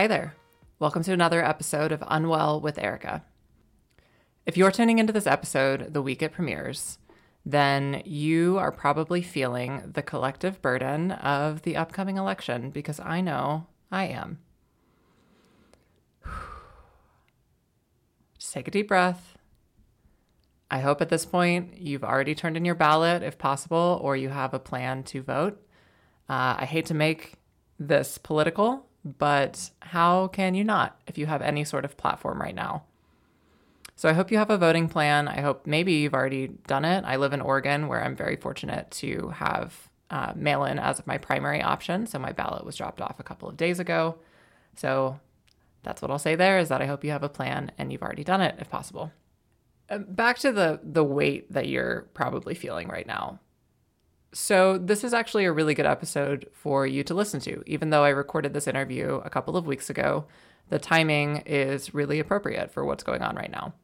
Hi there. Welcome to another episode of Unwell with Erica. If you're tuning into this episode the week it premieres, then you are probably feeling the collective burden of the upcoming election because I know I am. Just take a deep breath. I hope at this point you've already turned in your ballot if possible, or you have a plan to vote. Uh, I hate to make this political, but how can you not if you have any sort of platform right now? So I hope you have a voting plan. I hope maybe you've already done it. I live in Oregon where I'm very fortunate to have uh, mail in as my primary option. So my ballot was dropped off a couple of days ago. So that's what I'll say there is that I hope you have a plan and you've already done it if possible. Uh, back to the the weight that you're probably feeling right now. So this is actually a really good episode for you to listen to. Even though I recorded this interview a couple of weeks ago, the timing is really appropriate for what's going on right now.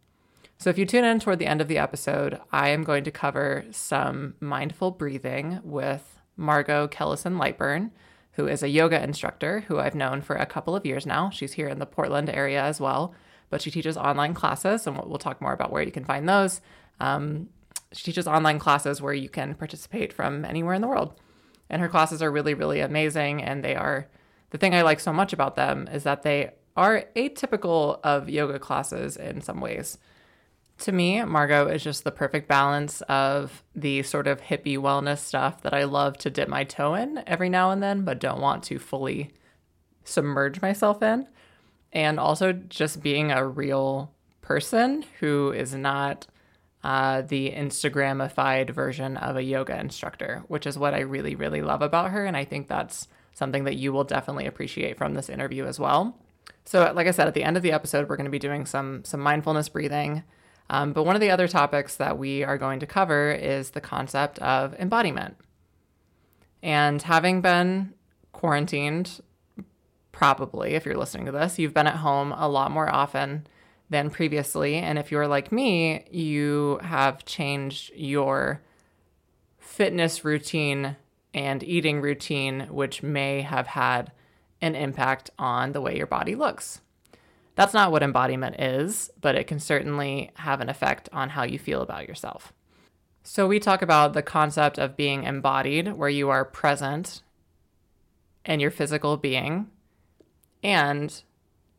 So, if you tune in toward the end of the episode, I am going to cover some mindful breathing with Margot Kellison Lightburn, who is a yoga instructor who I've known for a couple of years now. She's here in the Portland area as well, but she teaches online classes, and we'll talk more about where you can find those. Um, she teaches online classes where you can participate from anywhere in the world. And her classes are really, really amazing. And they are the thing I like so much about them is that they are atypical of yoga classes in some ways. To me, Margot is just the perfect balance of the sort of hippie wellness stuff that I love to dip my toe in every now and then, but don't want to fully submerge myself in. And also just being a real person who is not uh, the Instagramified version of a yoga instructor, which is what I really, really love about her. And I think that's something that you will definitely appreciate from this interview as well. So, like I said, at the end of the episode, we're going to be doing some some mindfulness breathing. Um, but one of the other topics that we are going to cover is the concept of embodiment. And having been quarantined, probably, if you're listening to this, you've been at home a lot more often than previously. And if you're like me, you have changed your fitness routine and eating routine, which may have had an impact on the way your body looks. That's not what embodiment is, but it can certainly have an effect on how you feel about yourself. So, we talk about the concept of being embodied, where you are present in your physical being, and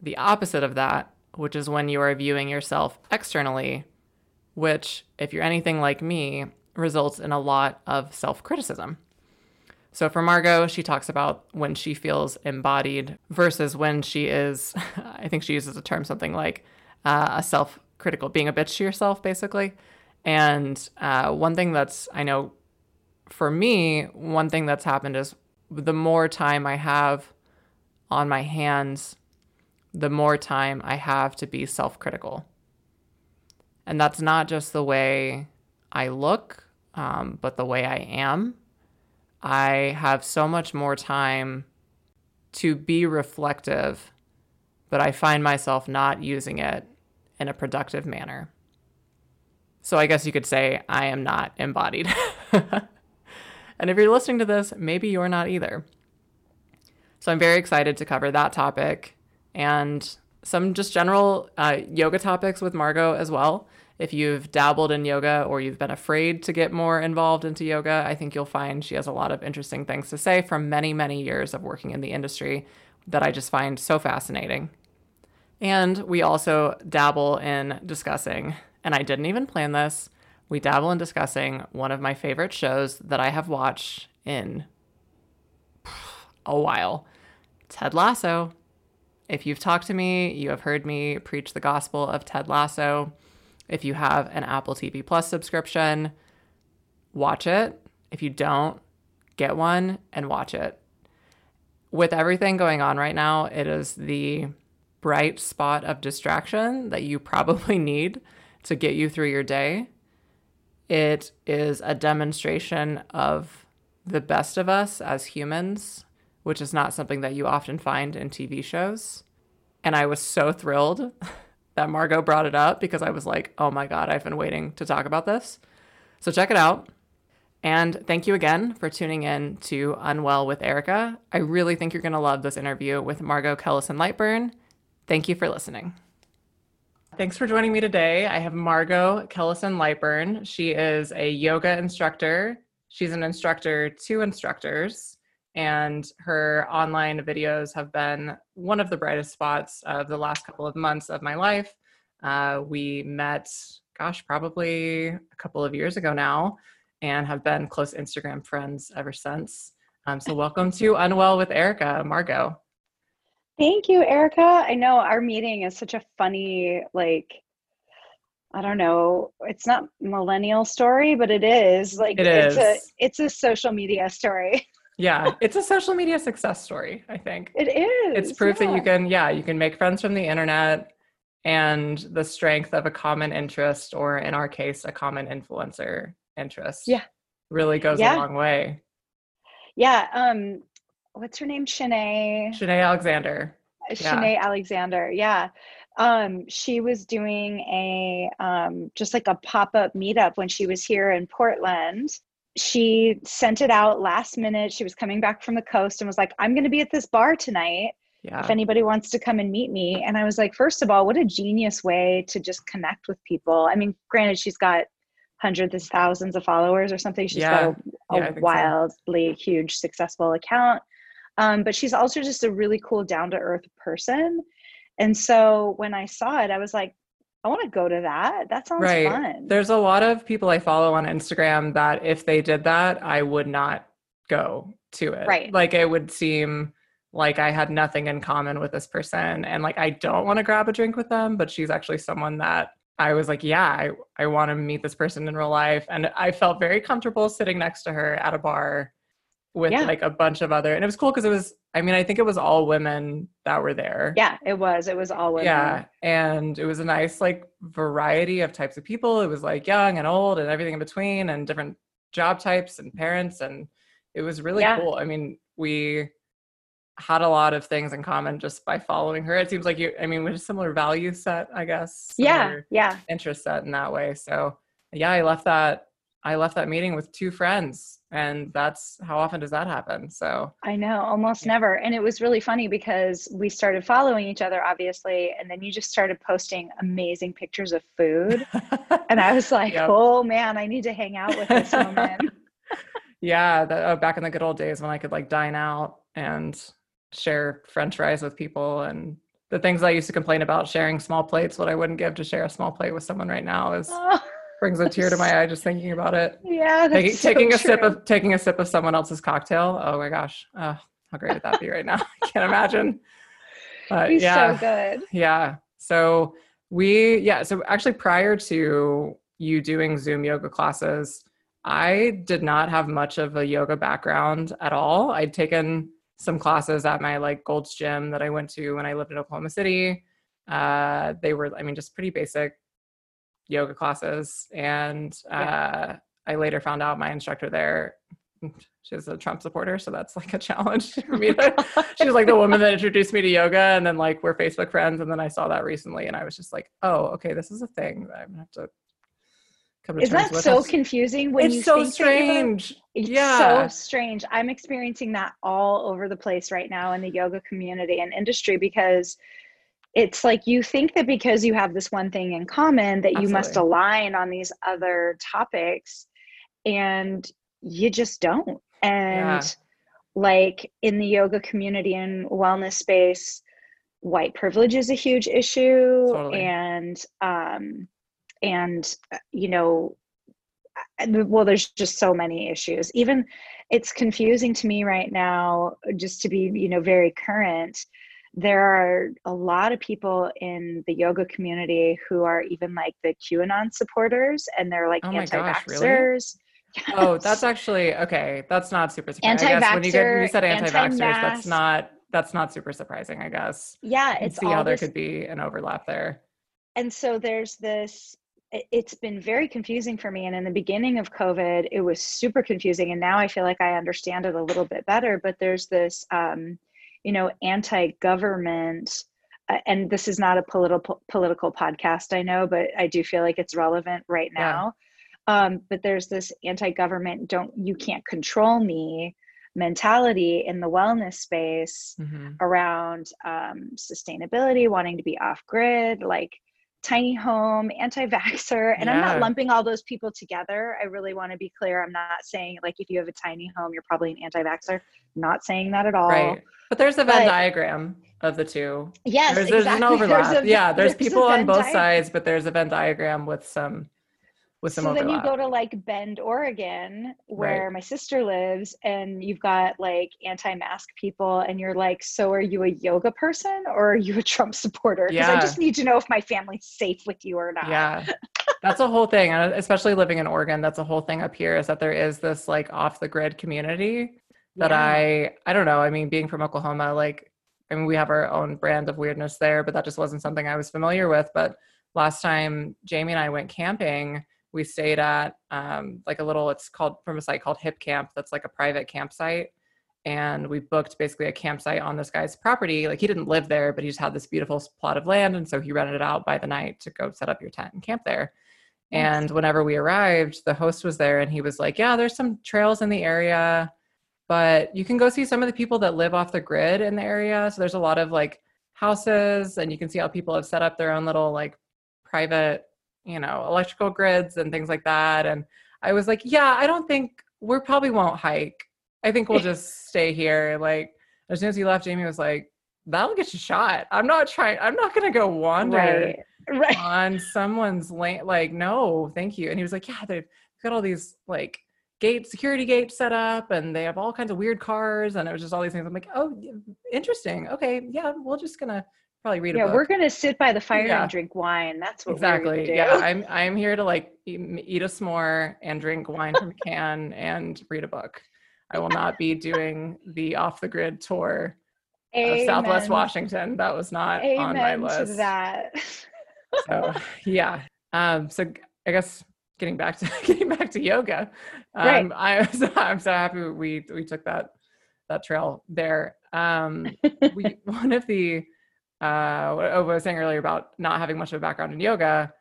the opposite of that, which is when you are viewing yourself externally, which, if you're anything like me, results in a lot of self criticism. So for Margot, she talks about when she feels embodied versus when she is, I think she uses a term something like uh, a self critical, being a bitch to yourself, basically. And uh, one thing that's, I know for me, one thing that's happened is the more time I have on my hands, the more time I have to be self critical. And that's not just the way I look, um, but the way I am I have so much more time to be reflective, but I find myself not using it in a productive manner. So I guess you could say I am not embodied. and if you're listening to this, maybe you're not either. So I'm very excited to cover that topic and some just general uh, yoga topics with Margot as well. If you've dabbled in yoga or you've been afraid to get more involved into yoga, I think you'll find she has a lot of interesting things to say from many, many years of working in the industry that I just find so fascinating. And we also dabble in discussing, and I didn't even plan this, we dabble in discussing one of my favorite shows that I have watched in a while Ted Lasso. If you've talked to me, you have heard me preach the gospel of Ted Lasso. If you have an Apple TV Plus subscription, watch it. If you don't, get one and watch it. With everything going on right now, it is the bright spot of distraction that you probably need to get you through your day. It is a demonstration of the best of us as humans, which is not something that you often find in TV shows. And I was so thrilled that Margot brought it up because I was like, oh my God, I've been waiting to talk about this. So check it out. And thank you again for tuning in to Unwell with Erica. I really think you're going to love this interview with Margot Kellison Lightburn. Thank you for listening. Thanks for joining me today. I have Margot Kellison Lightburn. She is a yoga instructor. She's an instructor to instructors, and her online videos have been one of the brightest spots of the last couple of months of my life. Uh, we met, gosh, probably a couple of years ago now, and have been close Instagram friends ever since. Um, so, welcome to Unwell with Erica, Margot. Thank you, Erica. I know our meeting is such a funny, like, I don't know, it's not millennial story, but it is. Like it it's a it's a social media story. Yeah, it's a social media success story, I think. It is. It's proof yeah. that you can, yeah, you can make friends from the internet and the strength of a common interest, or in our case, a common influencer interest. Yeah. Really goes Yeah. a long way. Yeah. Um, what's her name? Shanae. Shanae Alexander. yeah. Shanae Alexander. Yeah. Um, she was doing a um, just like a pop-up meetup when she was here in Portland. She sent it out last minute. She was coming back from the coast and was like, I'm gonna be at this bar tonight. Yeah. if anybody wants to come and meet me. And I was like, first of all, what a genius way to just connect with people. I mean, granted, she's got hundreds of thousands of followers or something. She's Yeah. got a, Yeah, a so. wildly huge, successful account. Um, but she's also just a really cool, down to earth person. And so when I saw it, I was like, I want to go to that. That sounds right. fun. There's a lot of people I follow on Instagram that if they did that, I would not go to it. Right. Like it would seem like I had nothing in common with this person and like I don't want to grab a drink with them, but she's actually someone that I was like, yeah, I, I want to meet this person in real life. And I felt very comfortable sitting next to her at a bar with Yeah. like a bunch of other and it was cool because it was I mean, I think it was all women that were there. yeah, it was. It was all women. Yeah. And it was a nice like variety of types of people. It was like young and old and everything in between and different job types and parents. And it was really Yeah. cool. I mean, we had a lot of things in common just by following her. It seems like you I mean, we have a similar value set, I guess. Yeah. Yeah. Interest set in that way. So yeah, I left that I left that meeting with two friends. And that's how often does that happen? So I know, almost Yeah. never. And it was really funny because we started following each other, obviously, and then you just started posting amazing pictures of food. And I was like, Yep. oh man, I need to hang out with this woman. yeah, the, uh, back in the good old days when I could like dine out and share French fries with people, and the things I used to complain about sharing small plates, what I wouldn't give to share a small plate with someone right now is Oh, brings a tear to my eye just thinking about it. yeah, that's Taking, so taking a sip of taking a sip of someone else's cocktail. Oh my gosh, oh, how great would that be right now? I can't imagine. But He's yeah, so good. yeah. So we, yeah. So actually, prior to you doing Zoom yoga classes, I did not have much of a yoga background at all. I'd taken some classes at my like Gold's Gym that I went to when I lived in Oklahoma City. Uh, they were, I mean, just pretty basic yoga classes. And uh, I later found out my instructor there, she's a Trump supporter. So that's like a challenge for me. To, she was like the woman that introduced me to yoga. And then like we're Facebook friends. And then I saw that recently and I was just like, oh, okay, this is a thing that I'm gonna have to come to Isn't terms that with. so That's- confusing when you it's so think you're- strange. It's Yeah. so strange. I'm experiencing that all over the place right now in the yoga community and industry because it's like you think that because you have this one thing in common that you must align on these other topics and you just don't. And like in the yoga community and wellness space, white privilege is a huge issue Totally. and um and you know well there's just so many issues even it's confusing to me right now just to be you know very current there are a lot of people in the yoga community who are even like the qanon supporters and they're like Oh my gosh, really? anti-vaxxers Oh, that's actually okay. That's not super surprising. I guess when you get you said anti-vaxxers, that's not that's not super surprising. I guess. yeah it's see how there this could be an overlap there. and so there's this it- it's been very confusing for me and in the beginning of covid it was super confusing and now i feel like i understand it a little bit better but there's this um, you know anti-government uh, and this is not a political political podcast i know but i do feel like it's relevant right Yeah. now Um, but there's this anti-government, don't you can't control me mentality in the wellness space mm-hmm. around um, sustainability, wanting to be off grid, like tiny home, anti vaxxer. And yeah. I'm not lumping all those people together. I really want to be clear. I'm not saying, like, if you have a tiny home, you're probably an anti vaxxer. Not saying that at all. Right. But there's a Venn but, diagram of the two. Yes. There's, there's exactly. an overlap. There's a, yeah. There's, there's people on both sides, but there's a Venn diagram with some with some so overlap. then you go to like Bend, Oregon, where right. my sister lives, and you've got like anti-mask people, and you're like, so are you a yoga person or are you a Trump supporter? Because yeah. I just need to know if my family's safe with you or not. Yeah. That's a whole thing. And especially living in Oregon, that's a whole thing up here is that there is this like off the grid community that yeah. I I don't know. I mean, being from Oklahoma, like I mean, we have our own brand of weirdness there, but that just wasn't something I was familiar with. But last time Jamie and I went camping, we stayed at um, like a little it's called from a site called Hipcamp that's like a private campsite. And we booked basically a campsite on this guy's property like he didn't live there but he just had this beautiful plot of land and so he rented it out by the night to go set up your tent and camp there. And whenever we arrived the host was there and he was like yeah there's some trails in the area but you can go see some of the people that live off the grid in the area. So there's a lot of like houses and you can see how people have set up their own little like private you know, electrical grids and things like that. And I was like, yeah, I don't think we probably won't hike. I think we'll just stay here. Like as soon as he left, Jamie was like, that'll get you shot. I'm not trying, I'm not gonna go wander right. Right. on someone's land. Like, no, thank you. And he was like, yeah, they've got all these like gate security gates set up and they have all kinds of weird cars and it was just all these things. I'm like, oh, interesting. Okay, yeah, we're just gonna probably read a yeah, book. we're gonna sit by the fire yeah. and drink wine. That's what exactly. Yeah, I'm I'm here to like eat, a s'more and drink wine from a can and read a book. I will not be doing the off the grid tour Amen. of Southwest Washington. That was not Amen on my list. To that. so yeah. Um, so I guess getting back to getting back to yoga. Um, right. I was, I'm so happy we we took that that trail there. Um, we one of the uh, what I was saying earlier about not having much of a background in yoga.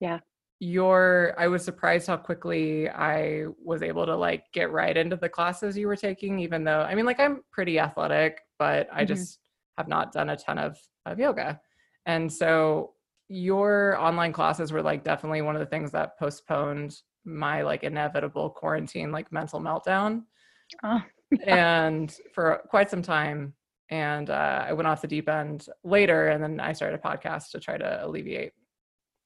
Yeah. Your, I was surprised how quickly I was able to like get right into the classes you were taking, even though, I mean, like I'm pretty athletic, but I mm-hmm. just have not done a ton of, of yoga. And so your online classes were like definitely one of the things that postponed my like inevitable quarantine, like mental meltdown. Oh, yeah. And for quite some time, and uh, I went off the deep end later, and then I started a podcast to try to alleviate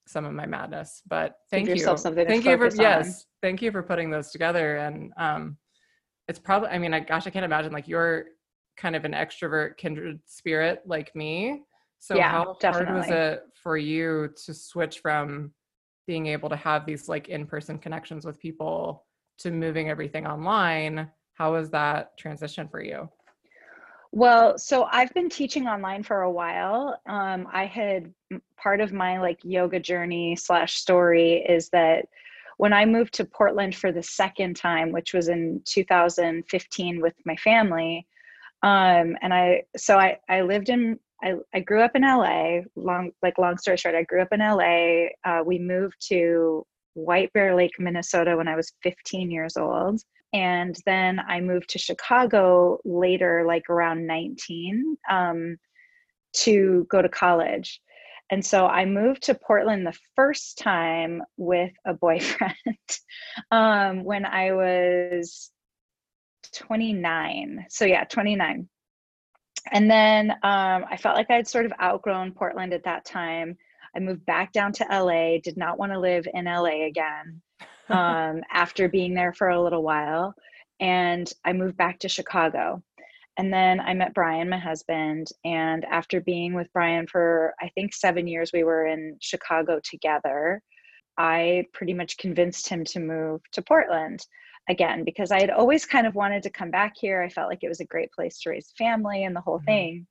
some of my madness. But thank Give you, thank you for on. yes, thank you for putting those together. And um, it's probably, I mean, I, gosh, I can't imagine like you're kind of an extrovert, kindred spirit like me. So yeah, how definitely. hard was it for you to switch from being able to have these like in-person connections with people to moving everything online? How was that transition for you? Well, so I've been teaching online for a while. Um, I had part of my like yoga journey slash story is that when I moved to Portland for the second time, which was in 2015 with my family, um, and I so I I lived in I, I grew up in LA. Long like long story short, I grew up in LA. Uh, we moved to White Bear Lake, Minnesota when I was 15 years old and then I moved to Chicago later, like around 19, um, to go to college. And so I moved to Portland the first time with a boyfriend um, when I was 29. So, yeah, 29. And then um, I felt like I'd sort of outgrown Portland at that time. I moved back down to LA, did not want to live in LA again um, after being there for a little while. And I moved back to Chicago. And then I met Brian, my husband. And after being with Brian for, I think, seven years, we were in Chicago together. I pretty much convinced him to move to Portland again because I had always kind of wanted to come back here. I felt like it was a great place to raise family and the whole mm-hmm. thing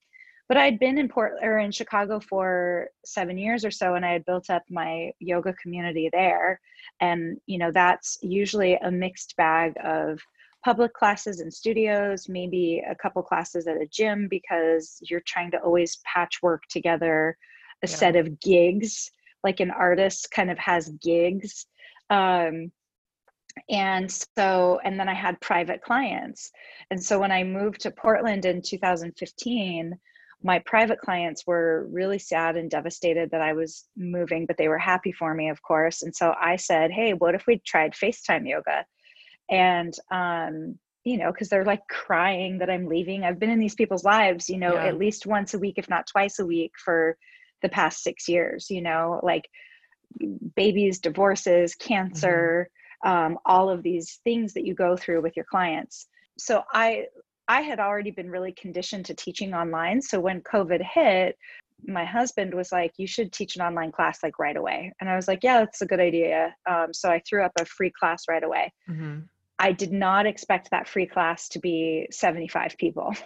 but I'd been in Port or in Chicago for seven years or so, and I had built up my yoga community there. And you know, that's usually a mixed bag of public classes and studios, maybe a couple classes at a gym because you're trying to always patchwork together a yeah. set of gigs. Like an artist kind of has gigs. Um, and so and then i had private clients and so when i moved to portland in 2015 my private clients were really sad and devastated that i was moving but they were happy for me of course. And so i said hey what if we tried facetime yoga? And um you know because they're like crying that i'm leaving. I've been in these people's lives you know yeah. at least once a week if not twice a week for the past six years you know? Like babies divorces cancer um, all of these things that you go through with your clients. So I I had already been really conditioned to teaching online. So when COVID hit, my husband was like, "You should teach an online class like right away," and I was like, "Yeah, that's a good idea." Um, so I threw up a free class right away. Mm-hmm. I did not expect that free class to be 75 people.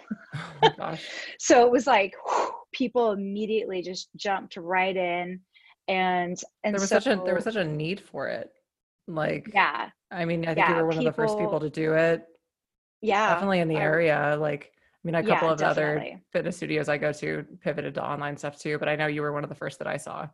Oh so it was like whew, people immediately just jumped right in and and there was so, such a there was such a need for it. Like, yeah. I mean, I think yeah, you were one people, of the first people to do it. Yeah. Definitely in the I, area. Like, I mean, a couple yeah, of definitely. other fitness studios I go to pivoted to online stuff too, but I know you were one of the first that I saw.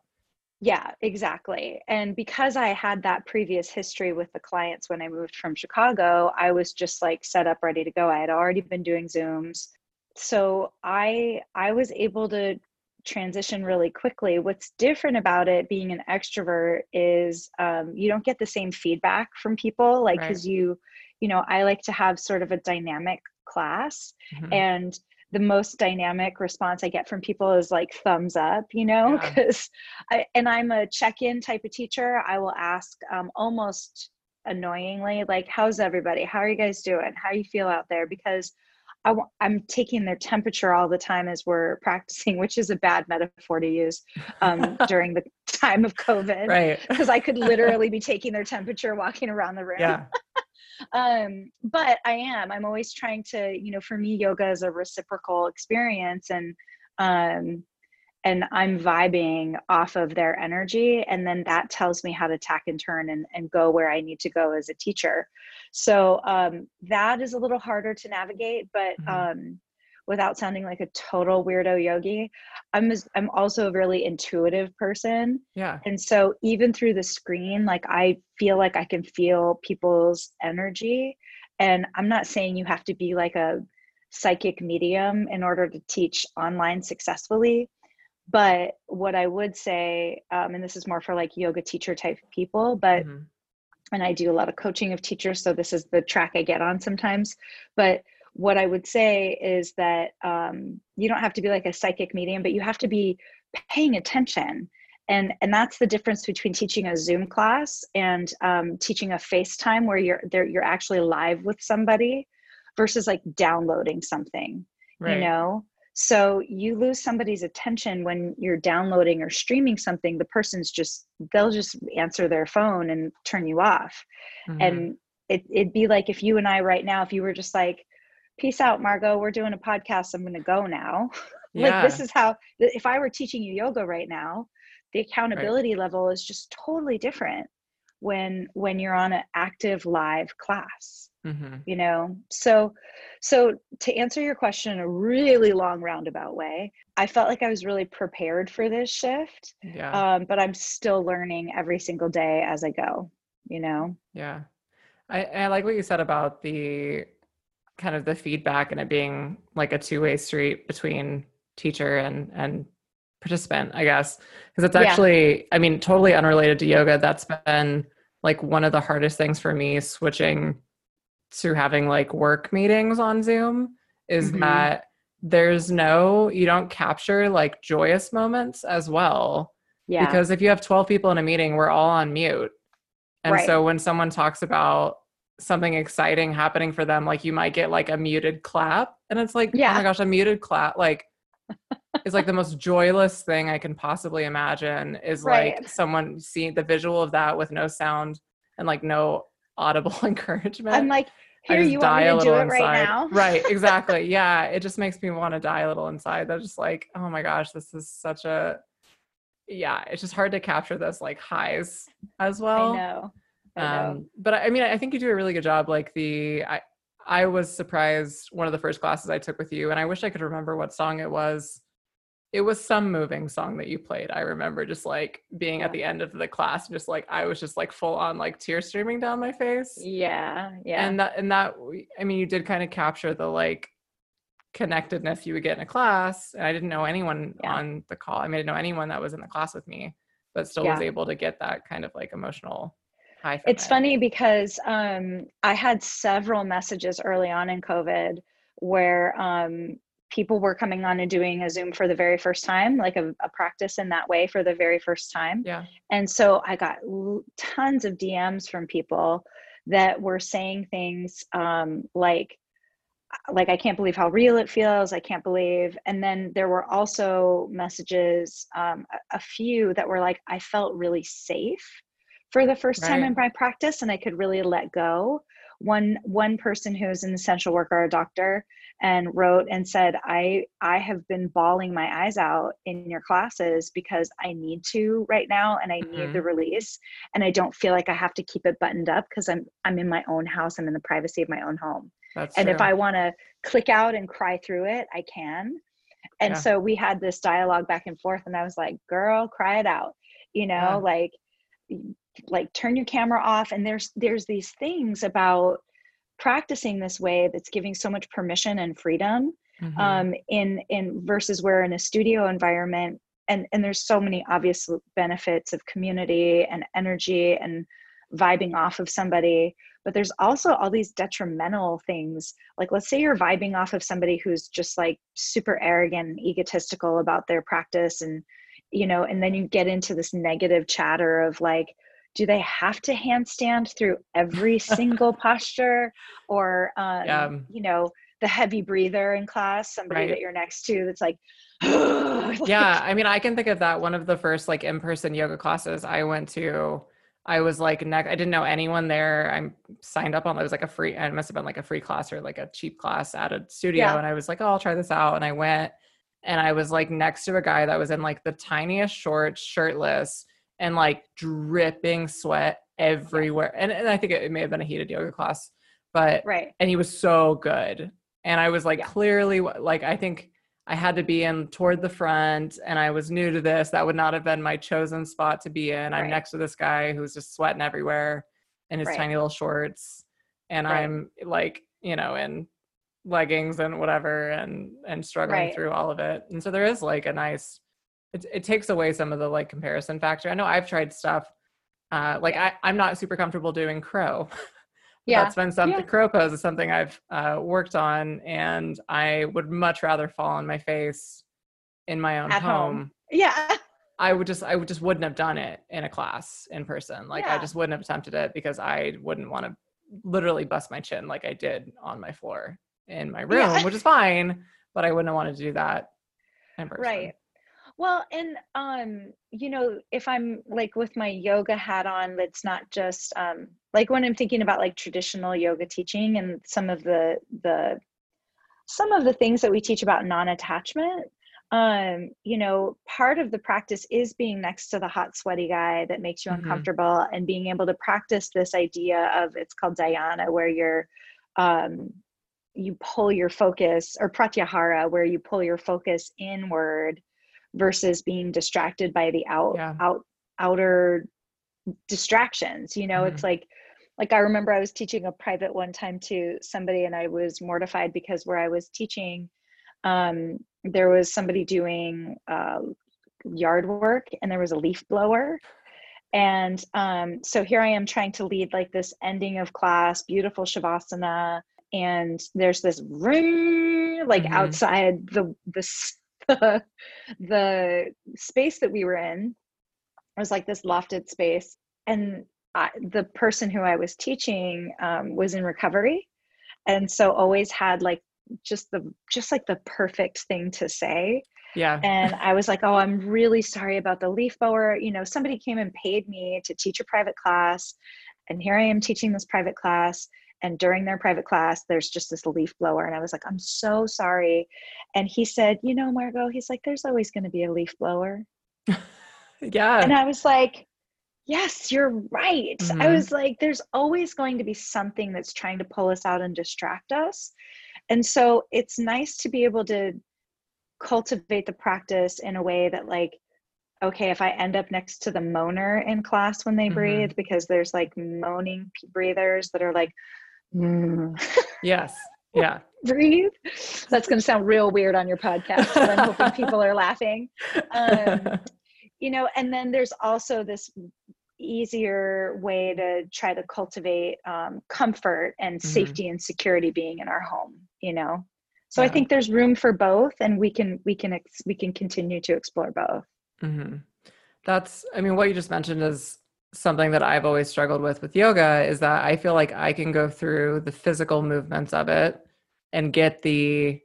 Yeah, exactly. And because I had that previous history with the clients when I moved from Chicago, I was just like set up ready to go. I had already been doing Zooms. So I I was able to transition really quickly. What's different about it being an extrovert is um, you don't get the same feedback from people, like because right. you, you know, I like to have sort of a dynamic class, mm-hmm. and the most dynamic response I get from people is like thumbs up, you know, because yeah. I and I'm a check-in type of teacher. I will ask um, almost annoyingly like how's everybody how are you guys doing how you feel out there because I, am taking their temperature all the time as we're practicing, which is a bad metaphor to use um, during the time of COVID. Right. Because I could literally be taking their temperature walking around the room. Yeah. Um, but I am. I'm always trying to, you know, for me, yoga is a reciprocal experience. And um, and I'm vibing off of their energy. And then that tells me how to tack and turn and, and go where I need to go as a teacher. So um, that is a little harder to navigate, but mm-hmm. um, without sounding like a total weirdo yogi, I'm, I'm also a really intuitive person. Yeah. And so even through the screen, like I feel like I can feel people's energy. And I'm not saying you have to be like a psychic medium in order to teach online successfully but what I would say, um, and this is more for like yoga teacher type people, but mm-hmm. and I do a lot of coaching of teachers, so this is the track I get on sometimes. But what I would say is that um, you don't have to be like a psychic medium, but you have to be paying attention. And, and that's the difference between teaching a Zoom class and um, teaching a FaceTime where you're there, you're actually live with somebody versus like downloading something, right. you know? So you lose somebody's attention when you're downloading or streaming something. The person's just, they'll just answer their phone and turn you off. Mm-hmm. And it, it'd be like if you and I right now, if you were just like, peace out, Margot, we're doing a podcast. I'm going to go now. Yeah. like this is how, if I were teaching you yoga right now, the accountability right. level is just totally different when when you're on an active live class mm-hmm. you know so so to answer your question in a really long roundabout way i felt like i was really prepared for this shift yeah. um, but i'm still learning every single day as i go you know yeah I, I like what you said about the kind of the feedback and it being like a two-way street between teacher and and participant, I guess. Because it's actually, yeah. I mean, totally unrelated to yoga. That's been like one of the hardest things for me switching to having like work meetings on Zoom is mm-hmm. that there's no, you don't capture like joyous moments as well. Yeah. Because if you have 12 people in a meeting, we're all on mute. And right. so when someone talks about something exciting happening for them, like you might get like a muted clap. And it's like, yeah. oh my gosh, a muted clap. Like is like the most joyless thing I can possibly imagine is right. like someone seeing the visual of that with no sound and like no audible encouragement. I'm like, here you want me to do it inside. right now. right, exactly. Yeah. It just makes me want to die a little inside. That's just like, oh my gosh, this is such a yeah, it's just hard to capture those like highs as well. I know. Um, but I mean, I think you do a really good job. Like the I I was surprised one of the first classes I took with you, and I wish I could remember what song it was it was some moving song that you played. I remember just like being yeah. at the end of the class, just like I was just like full on like tears streaming down my face. Yeah, yeah. And that and that I mean, you did kind of capture the like connectedness you would get in a class. And I didn't know anyone yeah. on the call. I mean, I didn't know anyone that was in the class with me, but still yeah. was able to get that kind of like emotional high. It's it. funny because um, I had several messages early on in COVID where um, people were coming on and doing a Zoom for the very first time, like a, a, practice in that way for the very first time. Yeah. And so I got tons of DMs from people that were saying things um, like, like I can't believe how real it feels. I can't believe. And then there were also messages, um, a, a few that were like, I felt really safe for the first right. time in my practice, and I could really let go one one person who's an essential worker a doctor and wrote and said i i have been bawling my eyes out in your classes because i need to right now and i mm-hmm. need the release and i don't feel like i have to keep it buttoned up because i'm i'm in my own house i'm in the privacy of my own home That's and true. if i want to click out and cry through it i can and yeah. so we had this dialogue back and forth and i was like girl cry it out you know yeah. like like turn your camera off and there's there's these things about practicing this way that's giving so much permission and freedom mm-hmm. um, in in versus where in a studio environment and and there's so many obvious benefits of community and energy and vibing off of somebody but there's also all these detrimental things like let's say you're vibing off of somebody who's just like super arrogant and egotistical about their practice and you know and then you get into this negative chatter of like do they have to handstand through every single posture or um, yeah. you know the heavy breather in class somebody right. that you're next to that's like yeah i mean i can think of that one of the first like in-person yoga classes i went to i was like neck i didn't know anyone there i'm signed up on it was like a free it must have been like a free class or like a cheap class at a studio yeah. and i was like oh i'll try this out and i went and i was like next to a guy that was in like the tiniest shorts shirtless and like dripping sweat everywhere. And, and I think it, it may have been a heated yoga class, but right. And he was so good. And I was like, yeah. clearly, like, I think I had to be in toward the front and I was new to this. That would not have been my chosen spot to be in. I'm next to this guy who's just sweating everywhere in his right. tiny little shorts. And right. I'm like, you know, in leggings and whatever and and struggling through all of it. And so there is like a nice it, it takes away some of the like comparison factor. I know I've tried stuff uh, like I, I'm not super comfortable doing crow. yeah. That's been something, yeah. crow pose is something I've uh, worked on and I would much rather fall on my face in my own home. home. Yeah. I would just, I would just wouldn't have done it in a class in person. Like yeah. I just wouldn't have attempted it because I wouldn't want to literally bust my chin like I did on my floor in my room, yeah. which is fine, but I wouldn't have wanted to do that in person. Right. Well, and um, you know, if I'm like with my yoga hat on, that's not just um like when I'm thinking about like traditional yoga teaching and some of the the some of the things that we teach about non-attachment, um, you know, part of the practice is being next to the hot, sweaty guy that makes you mm-hmm. uncomfortable and being able to practice this idea of it's called dhyana, where you're um you pull your focus or pratyahara where you pull your focus inward versus being distracted by the out yeah. out outer distractions you know mm-hmm. it's like like i remember i was teaching a private one time to somebody and i was mortified because where i was teaching um there was somebody doing uh, yard work and there was a leaf blower and um so here i am trying to lead like this ending of class beautiful shavasana and there's this ring like mm-hmm. outside the the the, the space that we were in was like this lofted space and I, the person who i was teaching um, was in recovery and so always had like just the just like the perfect thing to say. Yeah. And i was like oh i'm really sorry about the leaf blower. You know somebody came and paid me to teach a private class and here i am teaching this private class and during their private class there's just this leaf blower and i was like i'm so sorry. And he said you know margot he's like there's always going to be a leaf blower. Yeah. And i was like yes you're right. Mm-hmm. i was like there's always going to be something that's trying to pull us out and distract us. And so it's nice to be able to cultivate the practice in a way that like okay if i end up next to the moaner in class when they mm-hmm. breathe because there's like moaning breathers that are like mm. yes yeah breathe that's going to sound real weird on your podcast but i'm hoping people are laughing um, you know and then there's also this easier way to try to cultivate um, comfort and mm-hmm. safety and security being in our home you know so yeah. i think there's room for both and we can we can ex- we can continue to explore both mm-hmm. that's i mean what you just mentioned is something that i've always struggled with with yoga is that i feel like i can go through the physical movements of it and get the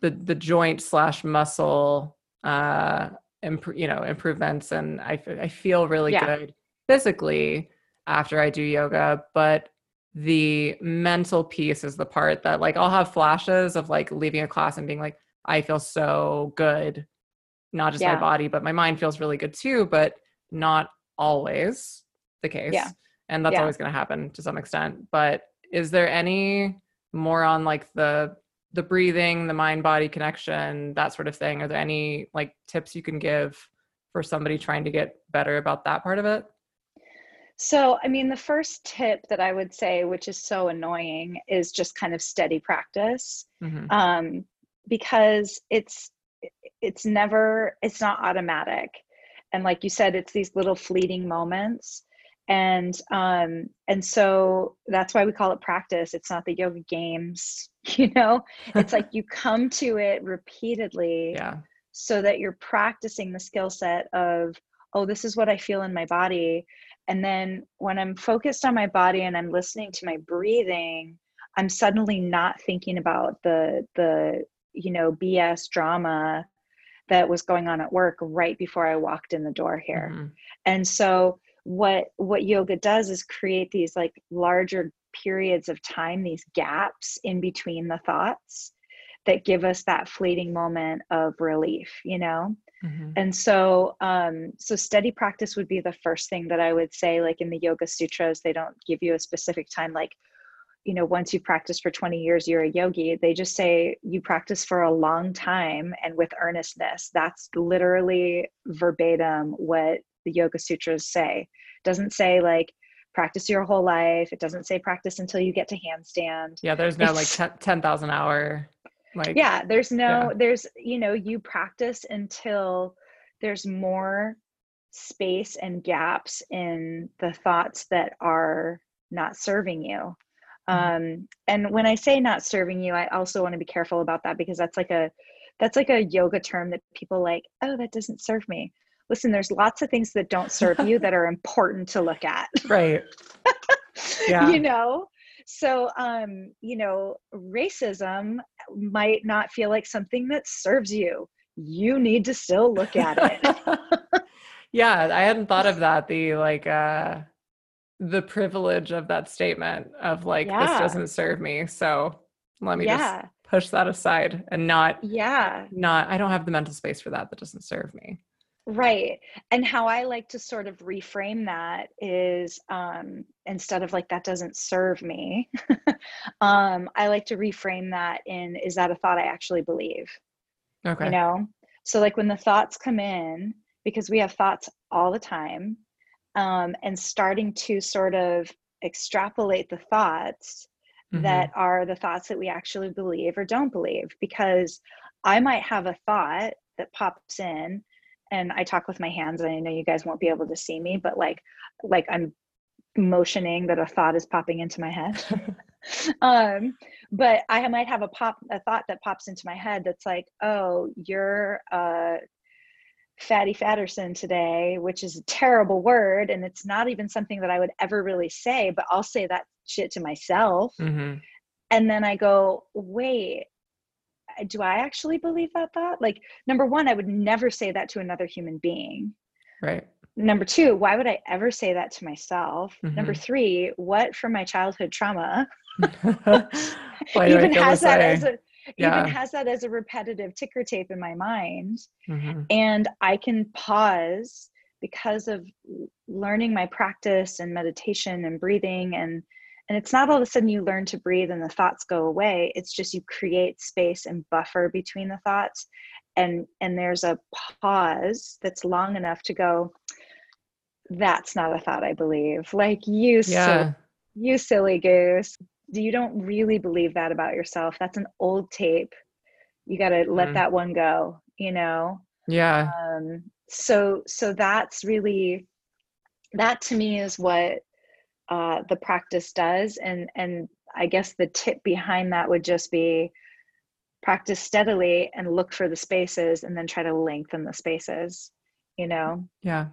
the the joint slash muscle uh imp- you know improvements and I, I feel really yeah. good physically after i do yoga but the mental piece is the part that like I'll have flashes of like leaving a class and being like, I feel so good. Not just yeah. my body, but my mind feels really good too, but not always the case. Yeah. And that's yeah. always gonna happen to some extent. But is there any more on like the the breathing, the mind body connection, that sort of thing? Are there any like tips you can give for somebody trying to get better about that part of it? So, I mean, the first tip that I would say, which is so annoying, is just kind of steady practice, mm-hmm. um, because it's it's never it's not automatic, and like you said, it's these little fleeting moments, and um, and so that's why we call it practice. It's not the yoga games, you know. It's like you come to it repeatedly, yeah, so that you're practicing the skill set of oh, this is what I feel in my body and then when I'm focused on my body and I'm listening to my breathing, I'm suddenly not thinking about the the you know BS drama that was going on at work right before I walked in the door here. Mm-hmm. And so what what yoga does is create these like larger periods of time, these gaps in between the thoughts that give us that fleeting moment of relief, you know? Mm-hmm. And so, um, so steady practice would be the first thing that I would say. Like in the Yoga Sutras, they don't give you a specific time. Like, you know, once you practice for 20 years, you're a yogi. They just say you practice for a long time and with earnestness. That's literally verbatim what the Yoga Sutras say. It doesn't say like practice your whole life. It doesn't say practice until you get to handstand. Yeah, there's no it's, like 10,000 hour like yeah there's no yeah. there's you know you practice until there's more space and gaps in the thoughts that are not serving you. Um and when i say not serving you i also want to be careful about that because that's like a that's like a yoga term that people like oh that doesn't serve me. Listen there's lots of things that don't serve you that are important to look at. Right. Yeah. you know? So um you know racism might not feel like something that serves you. You need to still look at it. Yeah i hadn't thought of that the like uh the privilege of that statement of like yeah. this doesn't serve me so let me yeah. just push that aside and not yeah not i don't have the mental space for that that doesn't serve me Right. And how I like to sort of reframe that is um, instead of like, that doesn't serve me, um, I like to reframe that in, is that a thought I actually believe? Okay. You know? So, like, when the thoughts come in, because we have thoughts all the time, um, and starting to sort of extrapolate the thoughts mm-hmm. that are the thoughts that we actually believe or don't believe, because I might have a thought that pops in and I talk with my hands and I know you guys won't be able to see me, but like like I'm motioning that a thought is popping into my head. um, but I might have a pop a thought that pops into my head that's like, oh, you're uh fatty fatterson today, which is a terrible word, and it's not even something that I would ever really say, but I'll say that shit to myself. Mm-hmm. And then I go, wait, do I actually believe that thought? Like, number one, I would never say that to another human being. Right. Number two, why would I ever say that to myself? Mm-hmm. Number three, what from my childhood trauma even has that as a yeah. even has that as a repetitive ticker tape in my mind. Mm-hmm. And I can pause because of learning my practice and meditation and breathing and and it's not all of a sudden you learn to breathe and the thoughts go away it's just you create space and buffer between the thoughts and and there's a pause that's long enough to go that's not a thought i believe like you yeah. so, you silly goose you don't really believe that about yourself. That's an old tape. You got to let mm. that one go you know? Yeah. Um so so that's really that to me is what uh, the practice does. And and i guess the tip behind that would just be practice steadily and look for the spaces and then try to lengthen the spaces you know? Yeah.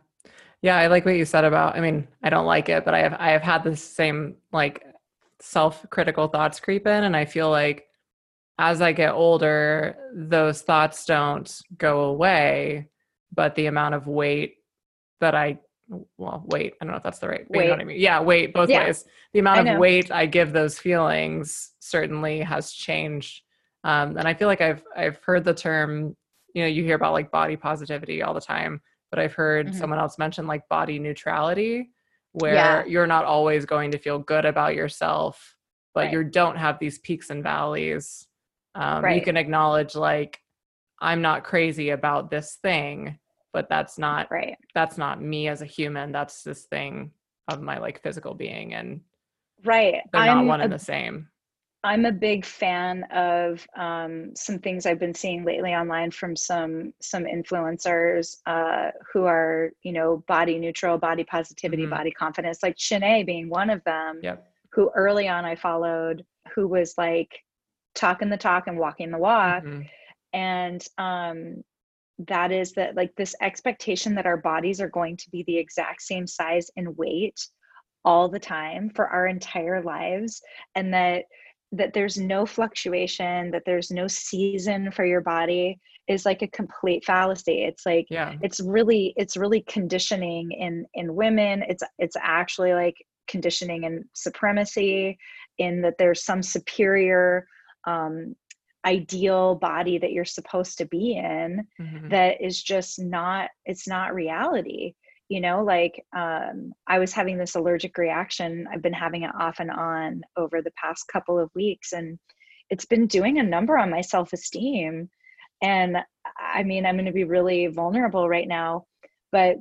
Yeah i like what you said about i mean i don't like it but i have i have had the same like self-critical thoughts creep in and i feel like as i get older those thoughts don't go away but the amount of weight that i well weight i don't know if that's the right weight. you know what i mean yeah weight both yeah. ways the amount of weight i give those feelings certainly has changed um, and i feel like i've i've heard the term you know you hear about like body positivity all the time but i've heard mm-hmm. someone else mention like body neutrality where yeah. you're not always going to feel good about yourself but right. you don't have these peaks and valleys um, right. you can acknowledge like i'm not crazy about this thing but that's not right that's not me as a human that's this thing of my like physical being and right they're I'm not one a, and the same i'm a big fan of um, some things i've been seeing lately online from some some influencers uh, who are you know body neutral body positivity mm-hmm. body confidence like Shanae being one of them yep. who early on i followed who was like talking the talk and walking the walk mm-hmm. and um that is that like this expectation that our bodies are going to be the exact same size and weight all the time for our entire lives and that that there's no fluctuation that there's no season for your body is like a complete fallacy. It's like yeah. it's really it's really conditioning in in women. It's it's actually like conditioning and supremacy in that there's some superior um ideal body that you're supposed to be in mm-hmm. that is just not it's not reality you know like um, i was having this allergic reaction. I've been having it off and on over the past couple of weeks and it's been doing a number on my self-esteem. And i mean i'm going to be really vulnerable right now but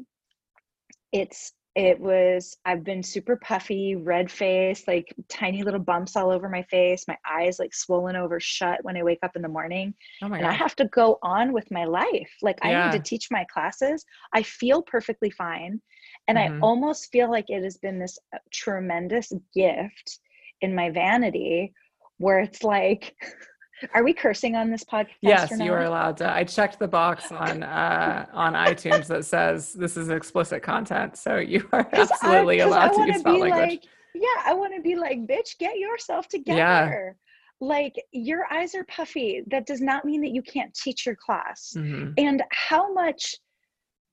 it's it was i've been super puffy red face like tiny little bumps all over my face my eyes like swollen over shut when i wake up in the morning oh my and i have to go on with my life like yeah. i need to teach my classes i feel perfectly fine and mm-hmm. i almost feel like it has been this uh, tremendous gift in my vanity where it's like Are we cursing on this podcast? Yes, you are allowed to. I checked the box on uh, on iTunes that says this is explicit content, so you are absolutely I, allowed to use foul language. Like, yeah, I want to be like, bitch, get yourself together. Yeah. Like your eyes are puffy. That does not mean that you can't teach your class. Mm-hmm. And how much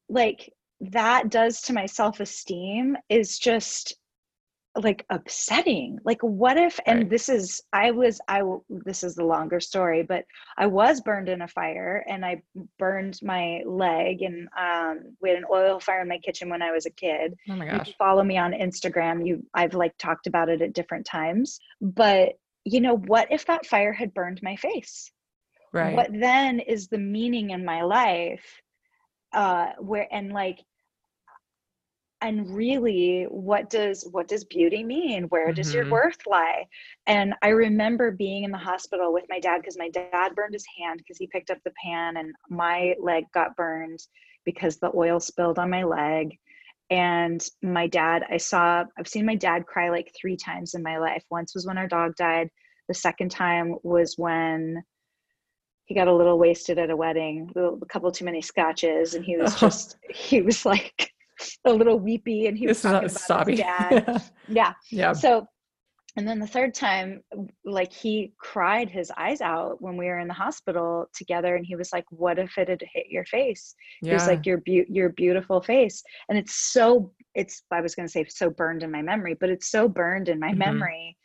like that does to my self-esteem is just like upsetting like what if and right. this is i was i this is the longer story but i was burned in a fire and i burned my leg and um we had an oil fire in my kitchen when i was a kid. Oh my gosh. follow me on instagram. You i've like talked about it at different times. But you know what if that fire had burned my face? Right. What then is the meaning in my life uh where and like and really what does what does beauty mean? Where does mm-hmm. your worth lie? And i remember being in the hospital with my dad because my dad burned his hand because he picked up the pan and my leg got burned because the oil spilled on my leg. And my dad i saw i've seen my dad cry like three times in my life. Once was when our dog died. The second time was when he got a little wasted at a wedding a couple too many scotches and he was just he was like a little weepy and he was talking about his dad. yeah. yeah. Yeah. So and then the third time like he cried his eyes out when we were in the hospital together and he was like what if it had hit your face yeah. he was like your be- your beautiful face and it's so it's i was going to say so burned in my memory but it's so burned in my mm-hmm. memory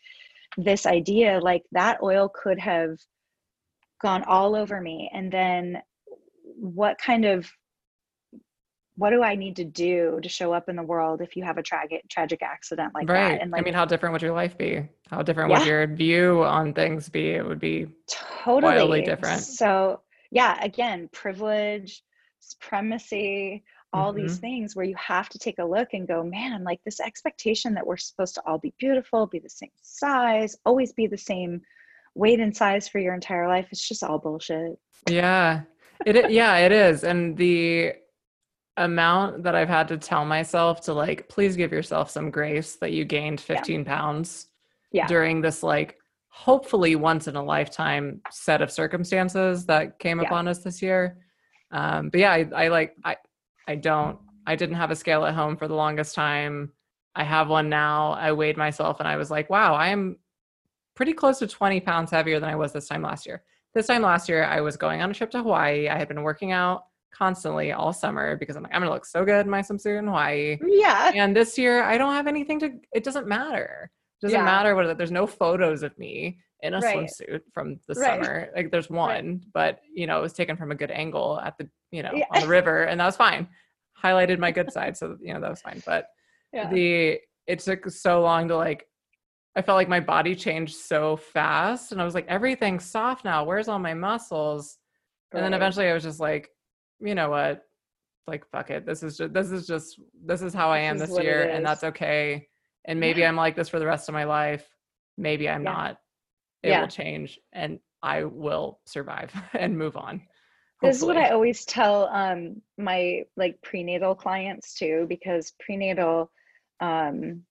this idea like that oil could have gone all over me and then what kind of what do I need to do to show up in the world if you have a tragic tragic accident like right. that? And like, I mean, how different would your life be? How different yeah. would your view on things be? It would be totally wildly different. So yeah, again, privilege, supremacy, all mm-hmm. these things where you have to take a look and go, man, like this expectation that we're supposed to all be beautiful, be the same size, always be the same weight and size for your entire life. It's just all bullshit. Yeah. It yeah, it is. And the amount that I've had to tell myself to like, please give yourself some grace that you gained 15 yeah. pounds yeah. during this like hopefully once in a lifetime set of circumstances that came yeah. upon us this year. Um, but yeah, I, I like I I don't I didn't have a scale at home for the longest time. I have one now. I weighed myself and I was like, wow, I am pretty close to 20 pounds heavier than I was this time last year. This time last year, I was going on a trip to Hawaii. I had been working out constantly all summer because I'm like, I'm gonna look so good in my swimsuit in Hawaii. Yeah. And this year, I don't have anything to. It doesn't matter. It doesn't yeah. matter what. There's no photos of me in a right. swimsuit from the right. summer. Like there's one, right. but you know, it was taken from a good angle at the you know yeah. on the river, and that was fine. Highlighted my good side, so you know that was fine. But yeah. the it took so long to like I felt like my body changed so fast and I was like, everything's soft now. Where's all my muscles? And then eventually I was just like, you know what? Like fuck it. This is just this is just this is how I am this, this year and that's okay. And maybe yeah. I'm like this for the rest of my life. Maybe I'm yeah. not. It yeah. will change and I will survive and move on. Hopefully. This is what I always tell um my like prenatal clients too because prenatal um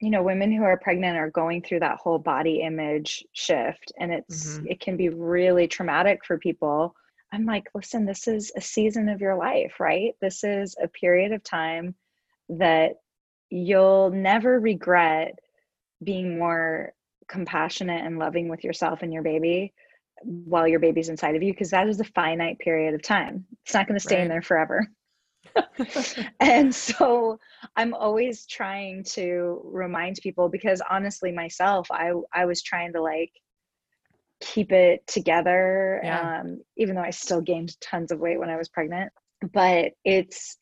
you know women who are pregnant are going through that whole body image shift and it's mm-hmm. it can be really traumatic for people i'm like listen this is a season of your life right? This is a period of time that you'll never regret being more compassionate and loving with yourself and your baby while your baby's inside of you because that is a finite period of time. It's not going to stay right. in there forever. And so i'm always trying to remind people because honestly myself i i was trying to like keep it together yeah. um, even though i still gained tons of weight when i was pregnant but it's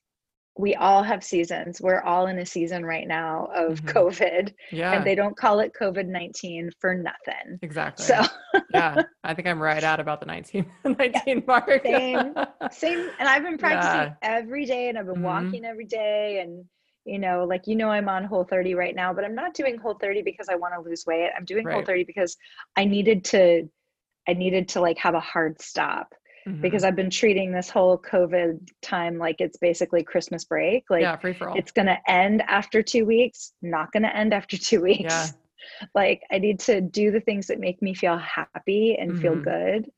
we all have seasons. We're all in a season right now of mm-hmm. COVID. Yeah. And they don't call it COVID 19 for nothing. Exactly. So, yeah, I think I'm right out about the 19, 19 yeah. mark. same, same. And I've been practicing yeah. every day and I've been mm-hmm. walking every day. And, you know, like, you know, I'm on whole 30 right now, but I'm not doing whole 30 because I want to lose weight. I'm doing right. whole 30 because I needed to, I needed to like have a hard stop mm-hmm. because I've been treating this whole COVID time like it's basically Christmas break. Like yeah, free for all. It's gonna end after two weeks, not gonna end after two weeks. Yeah. Like I need to do the things that make me feel happy and mm-hmm. feel good.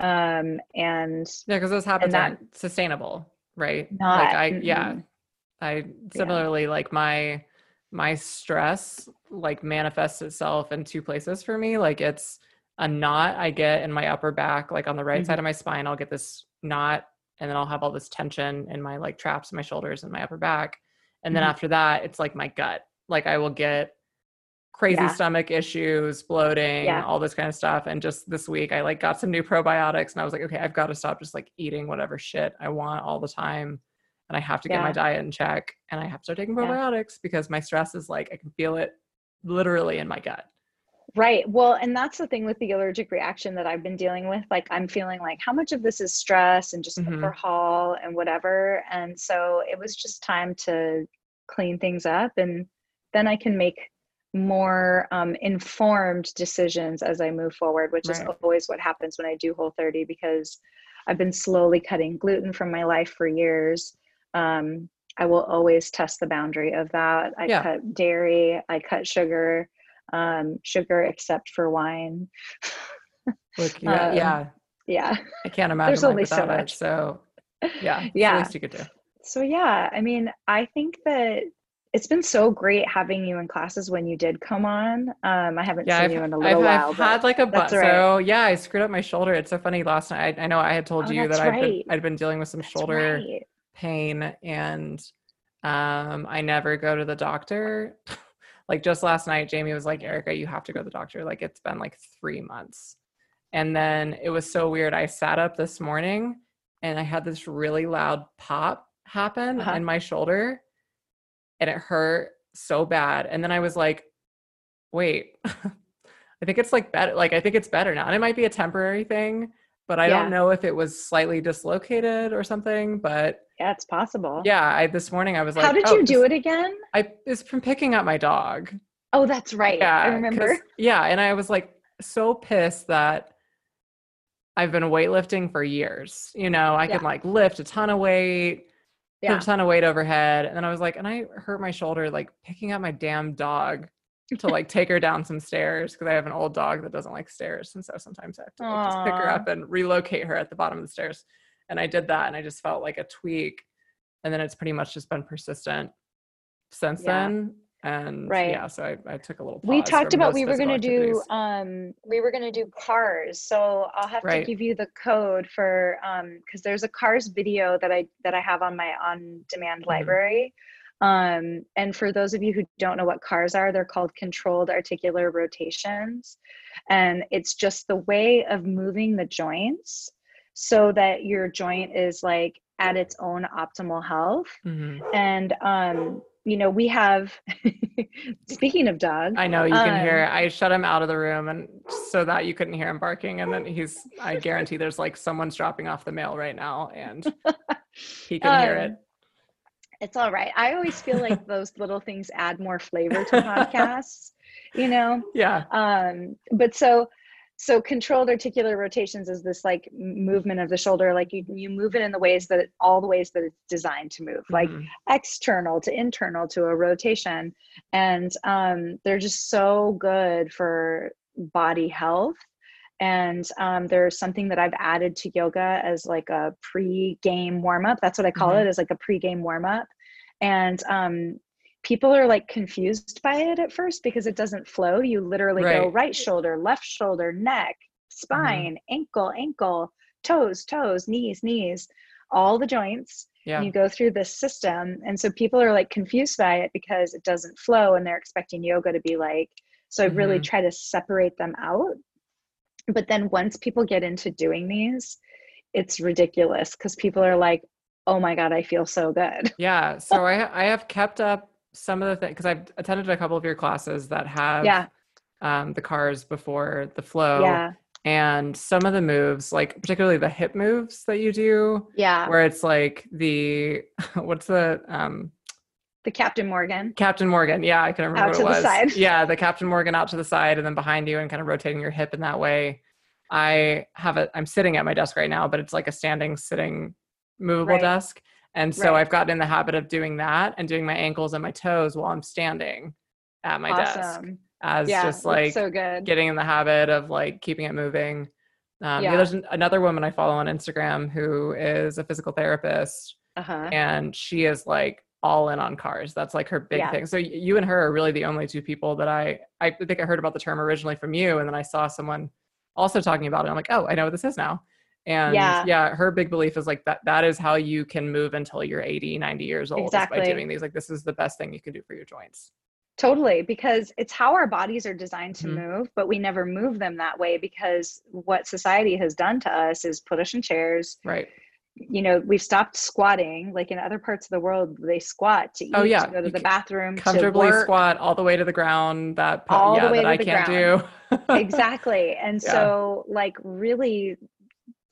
Um and yeah, because those habits that, aren't sustainable, right? Not, like I mm-hmm. yeah. I similarly yeah. like my my stress like manifests itself in two places for me. Like it's a knot I get in my upper back, like on the right mm-hmm. side of my spine. I'll get this knot and then I'll have all this tension in my like traps my shoulders and my upper back. And then mm-hmm. after that, it's like my gut. Like I will get crazy yeah. stomach issues, bloating, yeah. all this kind of stuff. And just this week, I like got some new probiotics and I was like, okay, I've got to stop just like eating whatever shit I want all the time. And I have to get yeah. my diet in check and I have to start taking probiotics because my stress is like, I can feel it literally in my gut. Right. Well, and that's the thing with the allergic reaction that I've been dealing with. Like, I'm feeling like how much of this is stress and just mm-hmm. overhaul and whatever. And so it was just time to clean things up. And then I can make more um, informed decisions as I move forward, which right. is always what happens when I do Whole 30 because I've been slowly cutting gluten from my life for years. Um, I will always test the boundary of that. I yeah. cut dairy, I cut sugar um, sugar except for wine. Look, yeah, um, yeah, yeah. I can't imagine There's only so much. It, so yeah, yeah. least you could do. So yeah, I mean, I think that it's been so great having you in classes when you did come on. Um, I haven't yeah, seen I've, you in a little I've, while. I've had like a butt. Right. So yeah, I screwed up my shoulder. It's so funny. Last night, I, I know I had told oh, you that right. I'd been I'd been dealing with some that's shoulder right. Pain, and um, I never go to the doctor. like just last night jamie was like erica you have to go to the doctor like it's been like three months and then it was so weird i sat up this morning and i had this really loud pop happen Uh-huh. in my shoulder and it hurt so bad. And then I was like, wait, I think it's like better. Like, I think it's better now. And it might be a temporary thing, but I Yeah. don't know if it was slightly dislocated or something. But Yeah, it's possible. yeah, I this morning I was like, How did oh, you do this- it again? I it's from picking up my dog. Oh, that's right. I 'cause- remember. Yeah, and I was like so pissed that I've been weightlifting for years. You know, I Yeah. could like lift a ton of weight, put Yeah. a ton of weight overhead, and then I was like, and I hurt my shoulder like picking up my damn dog to like take her down some stairs because I have an old dog that doesn't like stairs, and so sometimes I have to like, just pick her up and relocate her at the bottom of the stairs. And I did that, and I just felt like a tweak, and then it's pretty much just been persistent since Yeah. then. And Right. yeah, so I, I took a little. we talked about we were going to do um we were going to do cars so i'll have Right. to give you the code for um because there's a cars video that i that i have on my on demand Mhm. library um and for those of you who don't know what cars are they're called controlled articular rotations and it's just the way of moving the joints so that your joint is like at its own optimal health Mhm. and um you know we have speaking of dogs I know you can hear. Um, I shut him out of the room, and so that you couldn't hear him barking. And then he's. I guarantee there's like someone's dropping off the mail right now, and he can hear it. Um, it's all right i always feel like those little things add more flavor to podcasts you know Yeah. um but so so controlled articular rotations is this like movement of the shoulder like you you move it in the ways that it, all the ways that it's designed to move like Mhm. external to internal to a rotation and um, they're just so good for body health and um, there's something that i've added to yoga as like a pre-game warm-up that's what i call Mhm. it as like a pre-game warm-up and um, people are like confused by it at first because it doesn't flow you literally go Right. Mm-hmm. right shoulder left shoulder neck spine ankle ankle toes toes knees knees all the joints yeah. and you go through this system and so people are like confused by it because it doesn't flow and they're expecting yoga to be like so i really Mhm. try to separate them out but then once people get into doing these it's ridiculous because people are like oh my god i feel so good Yeah. So I I have kept up some of the things because I've attended a couple of your classes that have yeah um, the cars before the flow. yeah And some of the moves, like particularly the hip moves that you do, yeah where it's like the what's the um the captain morgan Captain Morgan. Yeah, I can remember Out what it was. side. Yeah, the Captain Morgan out to the side and then behind you and kind of rotating your hip in that way. I have a I'm sitting at my desk right now, but it's like a standing sitting movable Right. desk. And so Right. I've gotten in the habit of doing that and doing my ankles and my toes while I'm standing at my desk as yeah just like so good getting in the habit of like keeping it moving. Um, yeah. There's an, another woman I follow on Instagram who is a physical therapist uh-huh and she is like all in on cars. That's like her big Yeah. thing. So you and her are really the only two people that I I think I heard about the term originally from you, and then I saw someone also talking about it. I'm like, oh, I know what this is now. And Yeah. yeah, her big belief is like that that is how you can move until you're 80, 90 years old is by doing these. Like this is the best thing you can do for your joints. Totally, because it's how our bodies are designed to Mhm. move, but we never move them that way because what society has done to us is put us in chairs. Right. You know, we've stopped squatting. Like in other parts of the world, they squat to eat, Oh, yeah, to go to you the bathroom, to Comfortably squat all the way to the ground. That All the yeah, way that to I the can't do. exactly. And Yeah. so, like, really,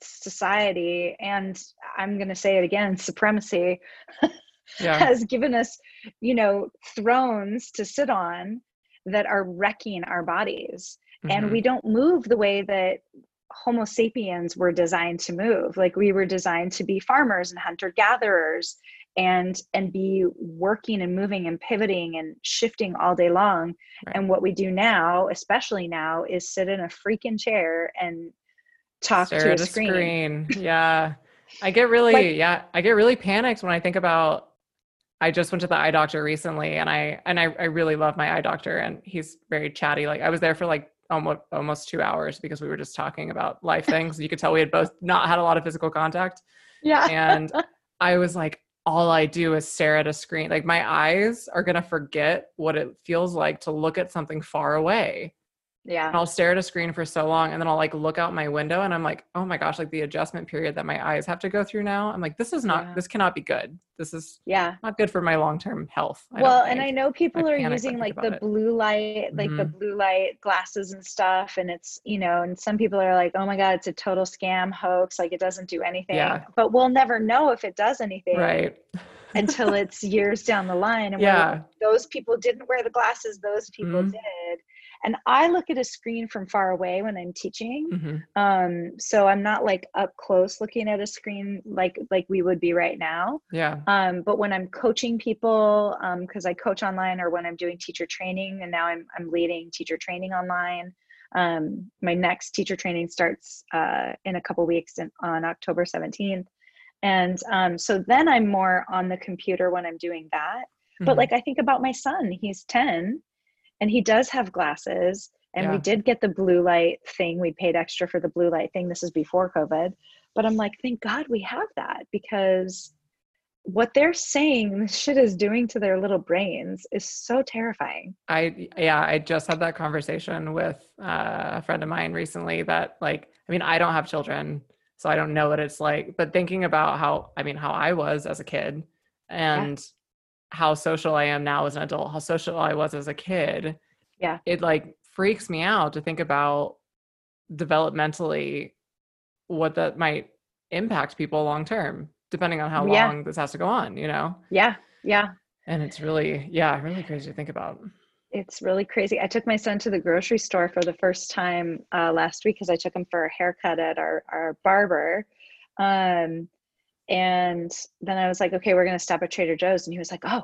society, and I'm going to say it again supremacy yeah. has given us, you know, thrones to sit on that are wrecking our bodies. and Mhm. we don't move the way that homo sapiens were designed to move like we were designed to be farmers and hunter gatherers and and be working and moving and pivoting and shifting all day long Right. and what we do now especially now is sit in a freaking chair and talk Stare to a at a screen, screen. Yeah. I get really, Like- yeah, I get really panicked when I think about. I just went to the eye doctor recently, and I and I, I really love my eye doctor, and he's very chatty. Like I was there for like almost almost two hours because we were just talking about life things. You could tell we had both not had a lot of physical contact, yeah and I was like, all I do is stare at a screen. Like my eyes are gonna forget what it feels like to look at something far away. Yeah. And I'll stare at a screen for so long and then I'll like look out my window and I'm like, oh my gosh, like the adjustment period that my eyes have to go through now. I'm like, this is not, Yeah. this cannot be good. This is Yeah. not good for my long term health. I well and i know people are I using like the it. blue light like the Mhm. blue light glasses and stuff and it's you know and some people are like oh my god it's a total scam hoax like it doesn't do anything Yeah. but we'll never know if it does anything Right. until it's years down the line and Yeah. like, those people didn't wear the glasses those people Mhm. did and i look at a screen from far away when i'm teaching. Hmm um so i'm not like up close looking at a screen like like we would be right now. Yeah. um, but when i'm coaching people because i coach online or when i'm doing teacher training and now i'm, I'm leading teacher training online um, my next teacher training starts uh, in a couple weeks in, on october 17th and um, so then i'm more on the computer when i'm doing that. But Mhm. like i think about my son. He's 10 and he does have glasses and we did get the blue light thing. We paid extra for the blue light thing. This is before covid. But i'm like thank god we have that because what they're saying this shit is doing to their little brains is so terrifying. I yeah, I just had that conversation with uh, a friend of mine recently that like I mean, I don't have children, so I don't know what it's like, but thinking about how I mean, how I was as a kid and how social I am now as an adult, how social I was as a kid. Yeah. It like freaks me out to think about developmentally what that might impact people long term, depending on how Yeah. long this has to go on, you know? yeah yeah And it's really, yeah, really crazy to think about. it's really crazy i took my son to the grocery store for the first time uh, last week because i took him for a haircut at our, our barber um, and then i was like okay we're going to stop at trader joe's and he was like oh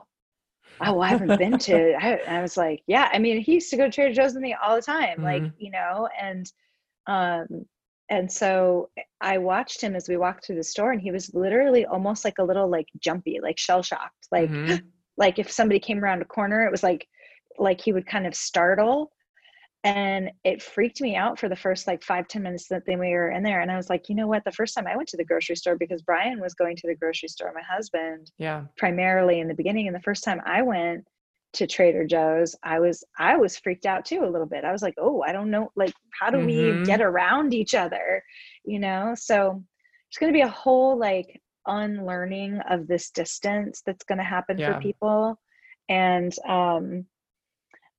oh i haven't been to I, I was like yeah i mean he used to go to trader joe's with me all the time like Mhm. you know and um and so i watched him as we walked through the store and he was literally almost like a little like jumpy like shell shocked like Mhm. like if somebody came around a corner it was like like he would kind of startle and it freaked me out for the first like five ten minutes that then we were in there and i was like you know what the first time i went to the grocery store because brian was going to the grocery store my husband yeah. primarily in the beginning and the first time i went to trader joe's i was i was freaked out too a little bit i was like oh i don't know like how do Mhm. we get around each other you know so it's going to be a whole like unlearning of this distance that's going to happen Yeah. for people and um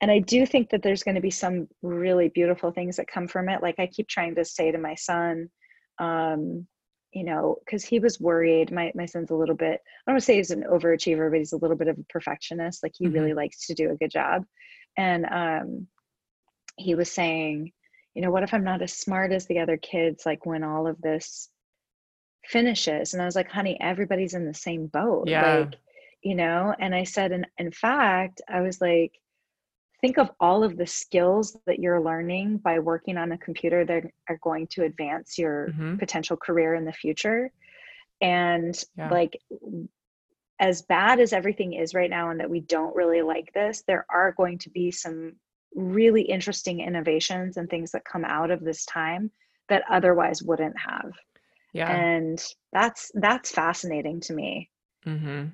and i do think that there's going to be some really beautiful things that come from it. Like i keep trying to say to my son um you know because he was worried. My my son's a little bit i don't want to say he's an overachiever but he's a little bit of a perfectionist. Like he Mhm. really likes to do a good job. And um he was saying you know what if i'm not as smart as the other kids like when all of this finishes? And i was like honey everybody's in the same boat. Yeah. like you know? And i said in, in fact i was like think of all of the skills that you're learning by working on a computer that are going to advance your Mhm. potential career in the future and Yeah. like as bad as everything is right now and that we don't really like this there are going to be some really interesting innovations and things that come out of this time that otherwise wouldn't have Yeah. and that's that's fascinating to me hmm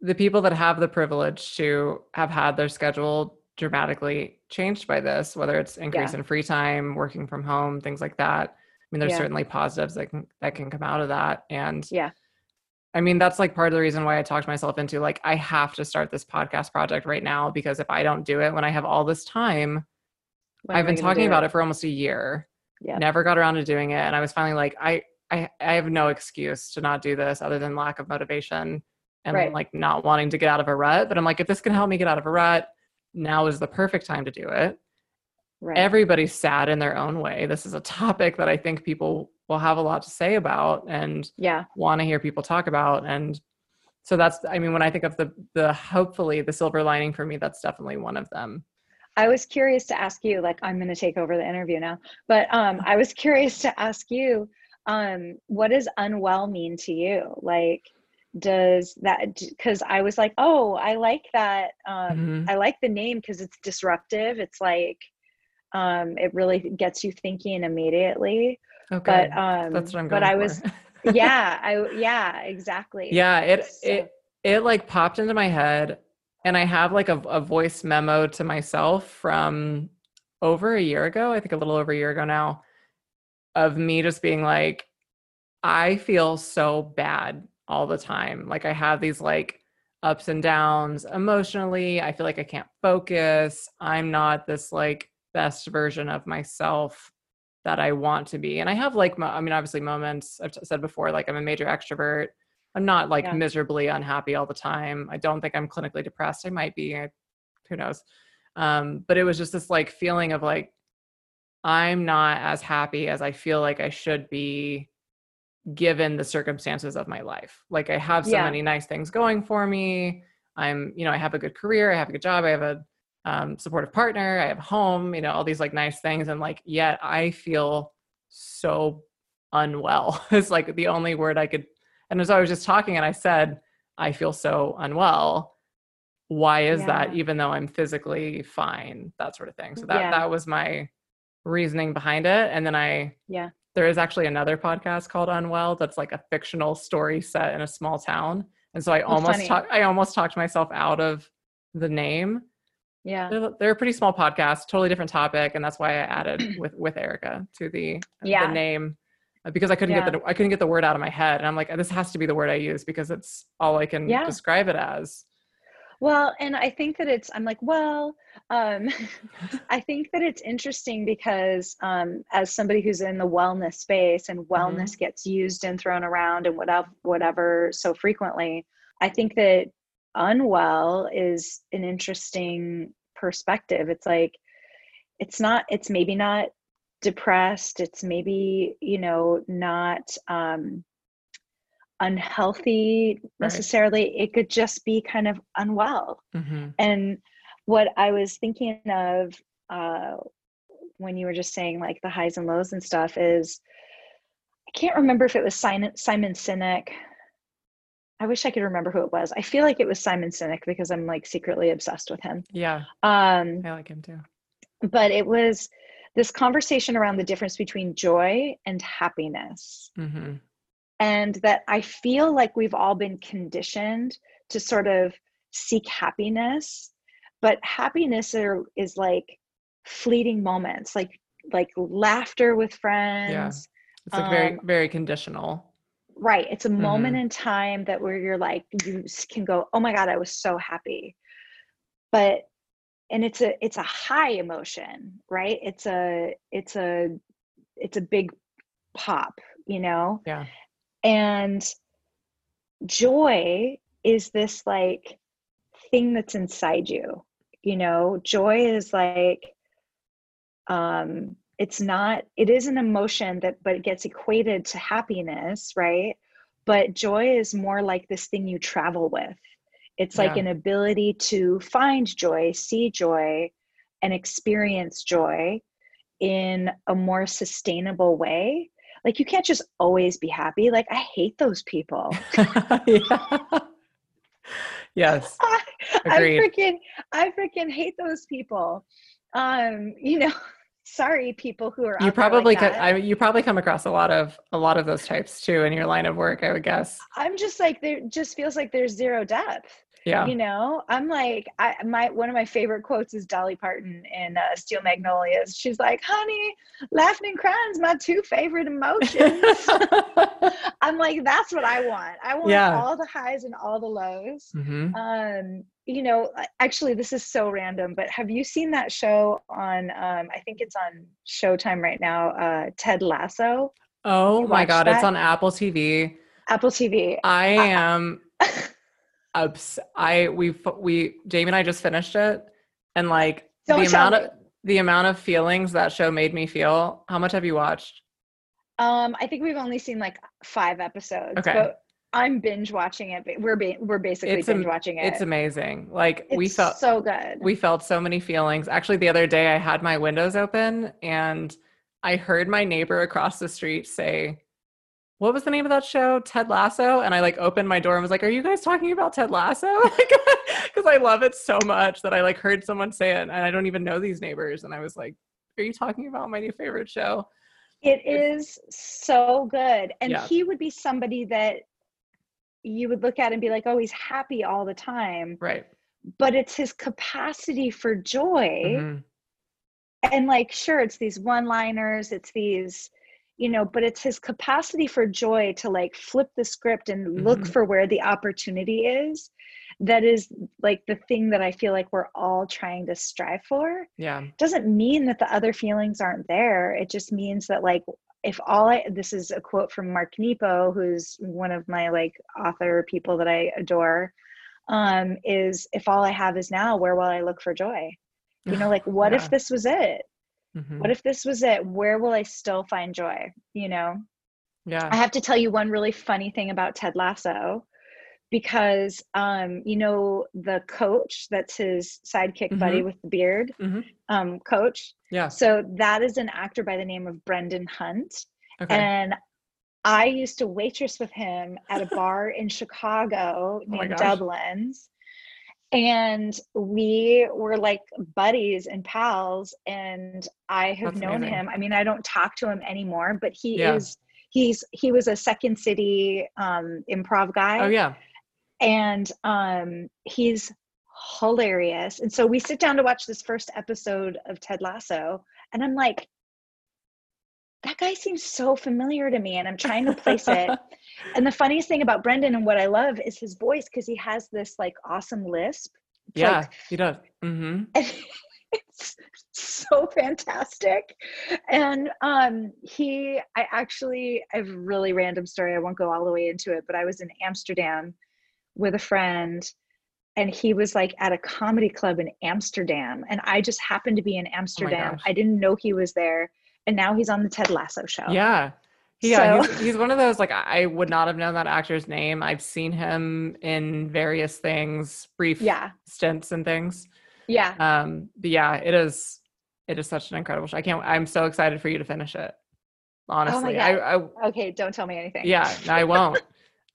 The people that have the privilege to have had their schedule dramatically changed by this, whether it's increase Yeah. in free time, working from home, things like that. I mean, there's Yeah. certainly positives that can that can come out of that. And Yeah. I mean, that's like part of the reason why I talked myself into like I have to start this podcast project right now because if I don't do it when I have all this time, When I've been talking about it for almost a year. Yeah. Never got around to doing it. And I was finally like, I, I, I have no excuse to not do this other than lack of motivation and Right. like not wanting to get out of a rut. But I'm like, if this can help me get out of a rut, now is the perfect time to do it. right Everybody's sad in their own way. This is a topic that I think people will have a lot to say about and yeah want to hear people talk about. And so that's, I mean, when I think of the, the hopefully the silver lining for me, that's definitely one of them. I was curious to ask you, like I'm gonna take over the interview now, but um I was curious to ask you, um, what does unwell mean to you? Like does that because I was like, oh, I like that. Um, Mhm. I like the name because it's disruptive. It's like um it really gets you thinking immediately. Okay. But um that's what I'm going but I for. was yeah, I yeah, exactly. yeah it So- it it like popped into my head and i have like a, a voice memo to myself from over a year ago, I think a little over a year ago now, of me just being like, I feel so bad all the time. Like I have these like ups and downs emotionally. I feel like I can't focus. I'm not this like best version of myself that I want to be. And I have like, I mean, obviously moments I've said before, like I'm a major extrovert. I'm not like yeah. miserably unhappy all the time. I don't think I'm clinically depressed. I might be, who knows. Um, but it was just this like feeling of like, I'm not as happy as I feel like I should be given the circumstances of my life. Like I have so yeah. many nice things going for me. I'm, you know, I have a good career, I have a good job, I have a um, supportive partner, I have home, you know, all these like nice things. And like, yet I feel so unwell. it's like the only word I could. And as I was just talking and I said, I feel so unwell. Why is yeah. that? Even though I'm physically fine, that sort of thing. So that, yeah. that was my reasoning behind it. And then I, yeah, there is actually another podcast called Unwell that's like a fictional story set in a small town. And so I oh, almost talked, I almost talked myself out of the name yeah they're, they're, a pretty small podcast totally different topic and that's why i added with with erica to the yeah. the name uh, because i couldn't yeah. get the i couldn't get the word out of my head and i'm like this has to be the word i use because it's all i can yeah. describe it as well and i think that it's i'm like well um i think that it's interesting because um as somebody who's in the wellness space and wellness mm-hmm. gets used and thrown around and whatever whatever so frequently i think that unwell is an interesting perspective. It's like, it's not, it's maybe not depressed. It's maybe, you know, not um, unhealthy necessarily. Right. It could just be kind of unwell. Mm-hmm. And what I was thinking of uh, when you were just saying like the highs and lows and stuff is, I can't remember if it was Simon, Simon Sinek I wish I could remember who it was. I feel like it was Simon Sinek because I'm like secretly obsessed with him. Yeah. Um, I like him too. But it was this conversation around the difference between joy and happiness. Mm-hmm. And that I feel like we've all been conditioned to sort of seek happiness, but happiness are, is like fleeting moments, like like laughter with friends. Yeah. It's like um, very very conditional right it's a mm-hmm. moment in time that where you're like you can go oh my god i was so happy but and it's a it's a high emotion right it's a it's a it's a big pop you know yeah and joy is this like thing that's inside you you know? Joy is like um it's not it is an emotion that but it gets equated to happiness right? But joy is more like this thing you travel with. It's like yeah. an ability to find joy see joy and experience joy in a more sustainable way like you can't just always be happy. Like i hate those people. Yes. I, I freaking i freaking hate those people. Um you know sorry people who are you probably like I, you probably come across a lot of a lot of those types too in your line of work i would guess. I'm just like there just feels like there's zero depth yeah. You know i'm like i my one of my favorite quotes is dolly parton in uh, steel magnolias. She's like honey laughing and crying's my two favorite emotions. I'm like that's what i want. I want yeah. all the highs and all the lows. Mm-hmm. um you know actually this is so random but have you seen that show on um i think it's on showtime right now uh ted lasso? Oh my god that? it's on apple tv apple tv i am ups i we we jamie and i just finished it and like Don't the amount me. of the amount of feelings that show made me feel how much have you watched um i think we've only seen like five episodes okay but I'm binge watching it. We're ba- we're basically it's binge watching it. It's amazing. Like it's we felt so good. We felt so many feelings. Actually, the other day I had my windows open and I heard my neighbor across the street say, "What was the name of that show? Ted Lasso." And I like opened my door and was like, "Are you guys talking about Ted Lasso?" Because I love it so much that I like heard someone say it, and I don't even know these neighbors. And I was like, "Are you talking about my new favorite show?" It is so good. And yeah. he would be somebody that you would look at and be like, oh, he's happy all the time. Right. But it's his capacity for joy mm-hmm. and like sure it's these one liners it's these you know but it's his capacity for joy to like flip the script and look Mhm. for where the opportunity is that is like the thing that i feel like we're all trying to strive for Yeah. doesn't mean that the other feelings aren't there it just means that like if all i this is a quote from mark nepo who's one of my like author people that i adore um is if all i have is now where will i look for joy you know like what Yeah. if this was it Mhm. what if this was it where will i still find joy you know Yeah. i have to tell you one really funny thing about ted lasso because um you know the coach that's his sidekick buddy with the beard Mhm. um coach Yeah. so that is an actor by the name of brendan hunt Okay. and i used to waitress with him at a bar in chicago Oh named gosh. dublin's and we were like buddies and pals and i have That's known amazing. him i mean i don't talk to him anymore but he Yeah. is he's he was a second city um improv guy oh yeah. and um he's hilarious and so we sit down to watch this first episode of ted lasso and i'm like that guy seems so familiar to me and i'm trying to place it and the funniest thing about brendan and what i love is his voice because he has this like awesome lisp It's yeah. like- he does. Mm-hmm. and it's so fantastic and um he i actually i have a really random story i won't go all the way into it but i was in amsterdam with a friend and he was like at a comedy club in amsterdam and i just happened to be in amsterdam gosh. i didn't know he was there and now he's on the ted lasso show Yeah. Yeah, So- he's, he's one of those like I would not have known that actor's name. I've seen him in various things, brief yeah stints and things. yeah Um, but yeah, it is it is such an incredible show. I can't I'm so excited for you to finish it. Honestly. I, God. I okay don't tell me anything yeah, no, I won't.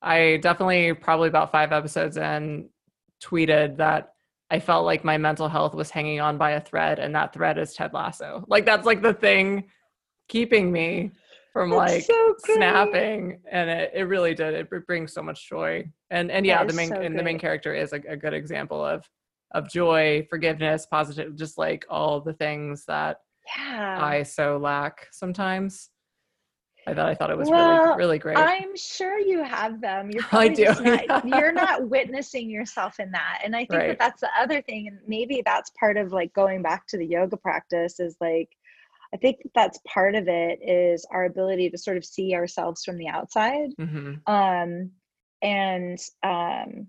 I definitely probably about five episodes in tweeted that I felt like my mental health was hanging on by a thread, and that thread is Ted Lasso. Like that's like the thing keeping me from That's like so snapping, and it, it really did. It br- brings so much joy, and and yeah, the main so and the main character is a, a good example of of joy, forgiveness, positive, just like all the things that yeah I so lack sometimes. I thought I thought it was Well, really really great. I'm sure you have them. You're I probably do, not, you're not witnessing yourself in that. And I think Right. that that's the other thing. And maybe that's part of like going back to the yoga practice is like, I think that that's part of it is our ability to sort of see ourselves from the outside hmm um, and um,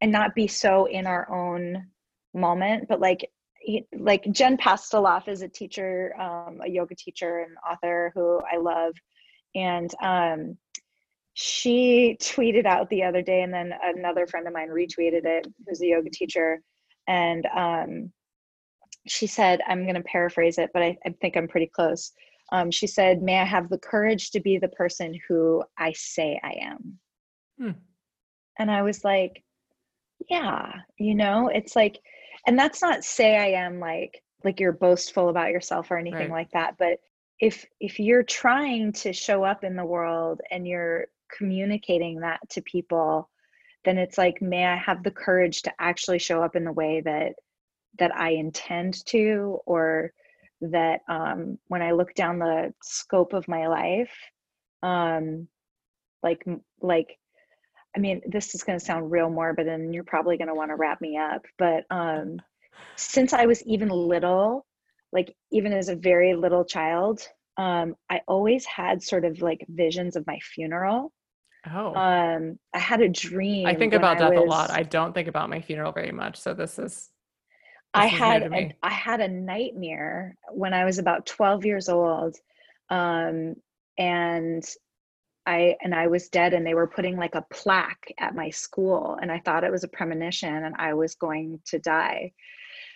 and not be so in our own moment, but like like Jen Pastiloff is a teacher, um, a yoga teacher and author who I love, and um, she tweeted out the other day, and then another friend of mine retweeted it, who's a yoga teacher, and um, she said, I'm going to paraphrase it, but I, I think I'm pretty close. Um, she said, "May I have the courage to be the person who I say I am." Hmm. And I was like, yeah, you know, it's like, and that's not say I am like like you're boastful about yourself or anything Right. like that, but if if you're trying to show up in the world and you're communicating that to people, then it's like, may I have the courage to actually show up in the way that that I intend to, or that um, when I look down the scope of my life, um, like like I mean, this is going to sound real morbid, and you're probably going to want to wrap me up. But um, since I was even little, like even as a very little child, um, I always had sort of like visions of my funeral. Oh, Um, I had a dream. I think about death a lot. I don't think about my funeral very much. So this is. I this is new had a. I had a nightmare when I was about 12 years old. Um, and I and I was dead and they were putting like a plaque at my school and I thought it was a premonition and I was going to die.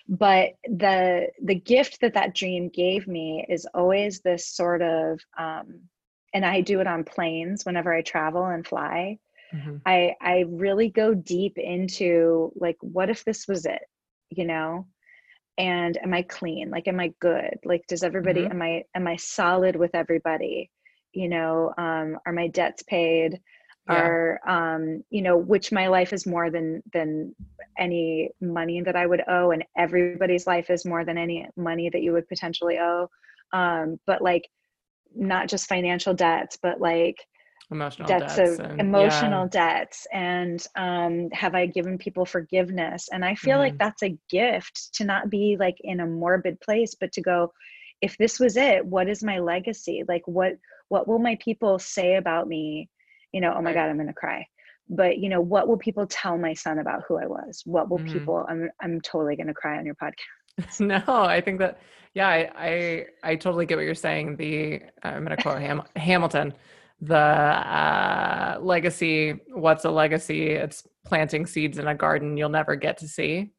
But the the gift that that dream gave me is always this sort of um, and I do it on planes whenever I travel and fly. Mhm. I I really go deep into like what if this was it, you know? And am I clean? Like am I good? Like does everybody Mhm. am I am I solid with everybody? You know, um are my debts paid? Yeah. Are um you know, which my life is more than than any money that I would owe, and everybody's life is more than any money that you would potentially owe. Um, but like, not just financial debts, but like emotional debts, debts of and- emotional yeah. debts, and um, have I given people forgiveness? And I feel like Mhm. that's a gift to not be like in a morbid place, but to go, if this was it, what is my legacy? Like, what what will my people say about me? You know, oh my God, I'm gonna cry but you know what will people tell my son about who i was what will Mhm. people i'm i'm totally going to cry on your podcast no i think that yeah i i, I totally get what you're saying the i'm going to quote Ham- hamilton the uh, legacy what's a legacy it's planting seeds in a garden you'll never get to see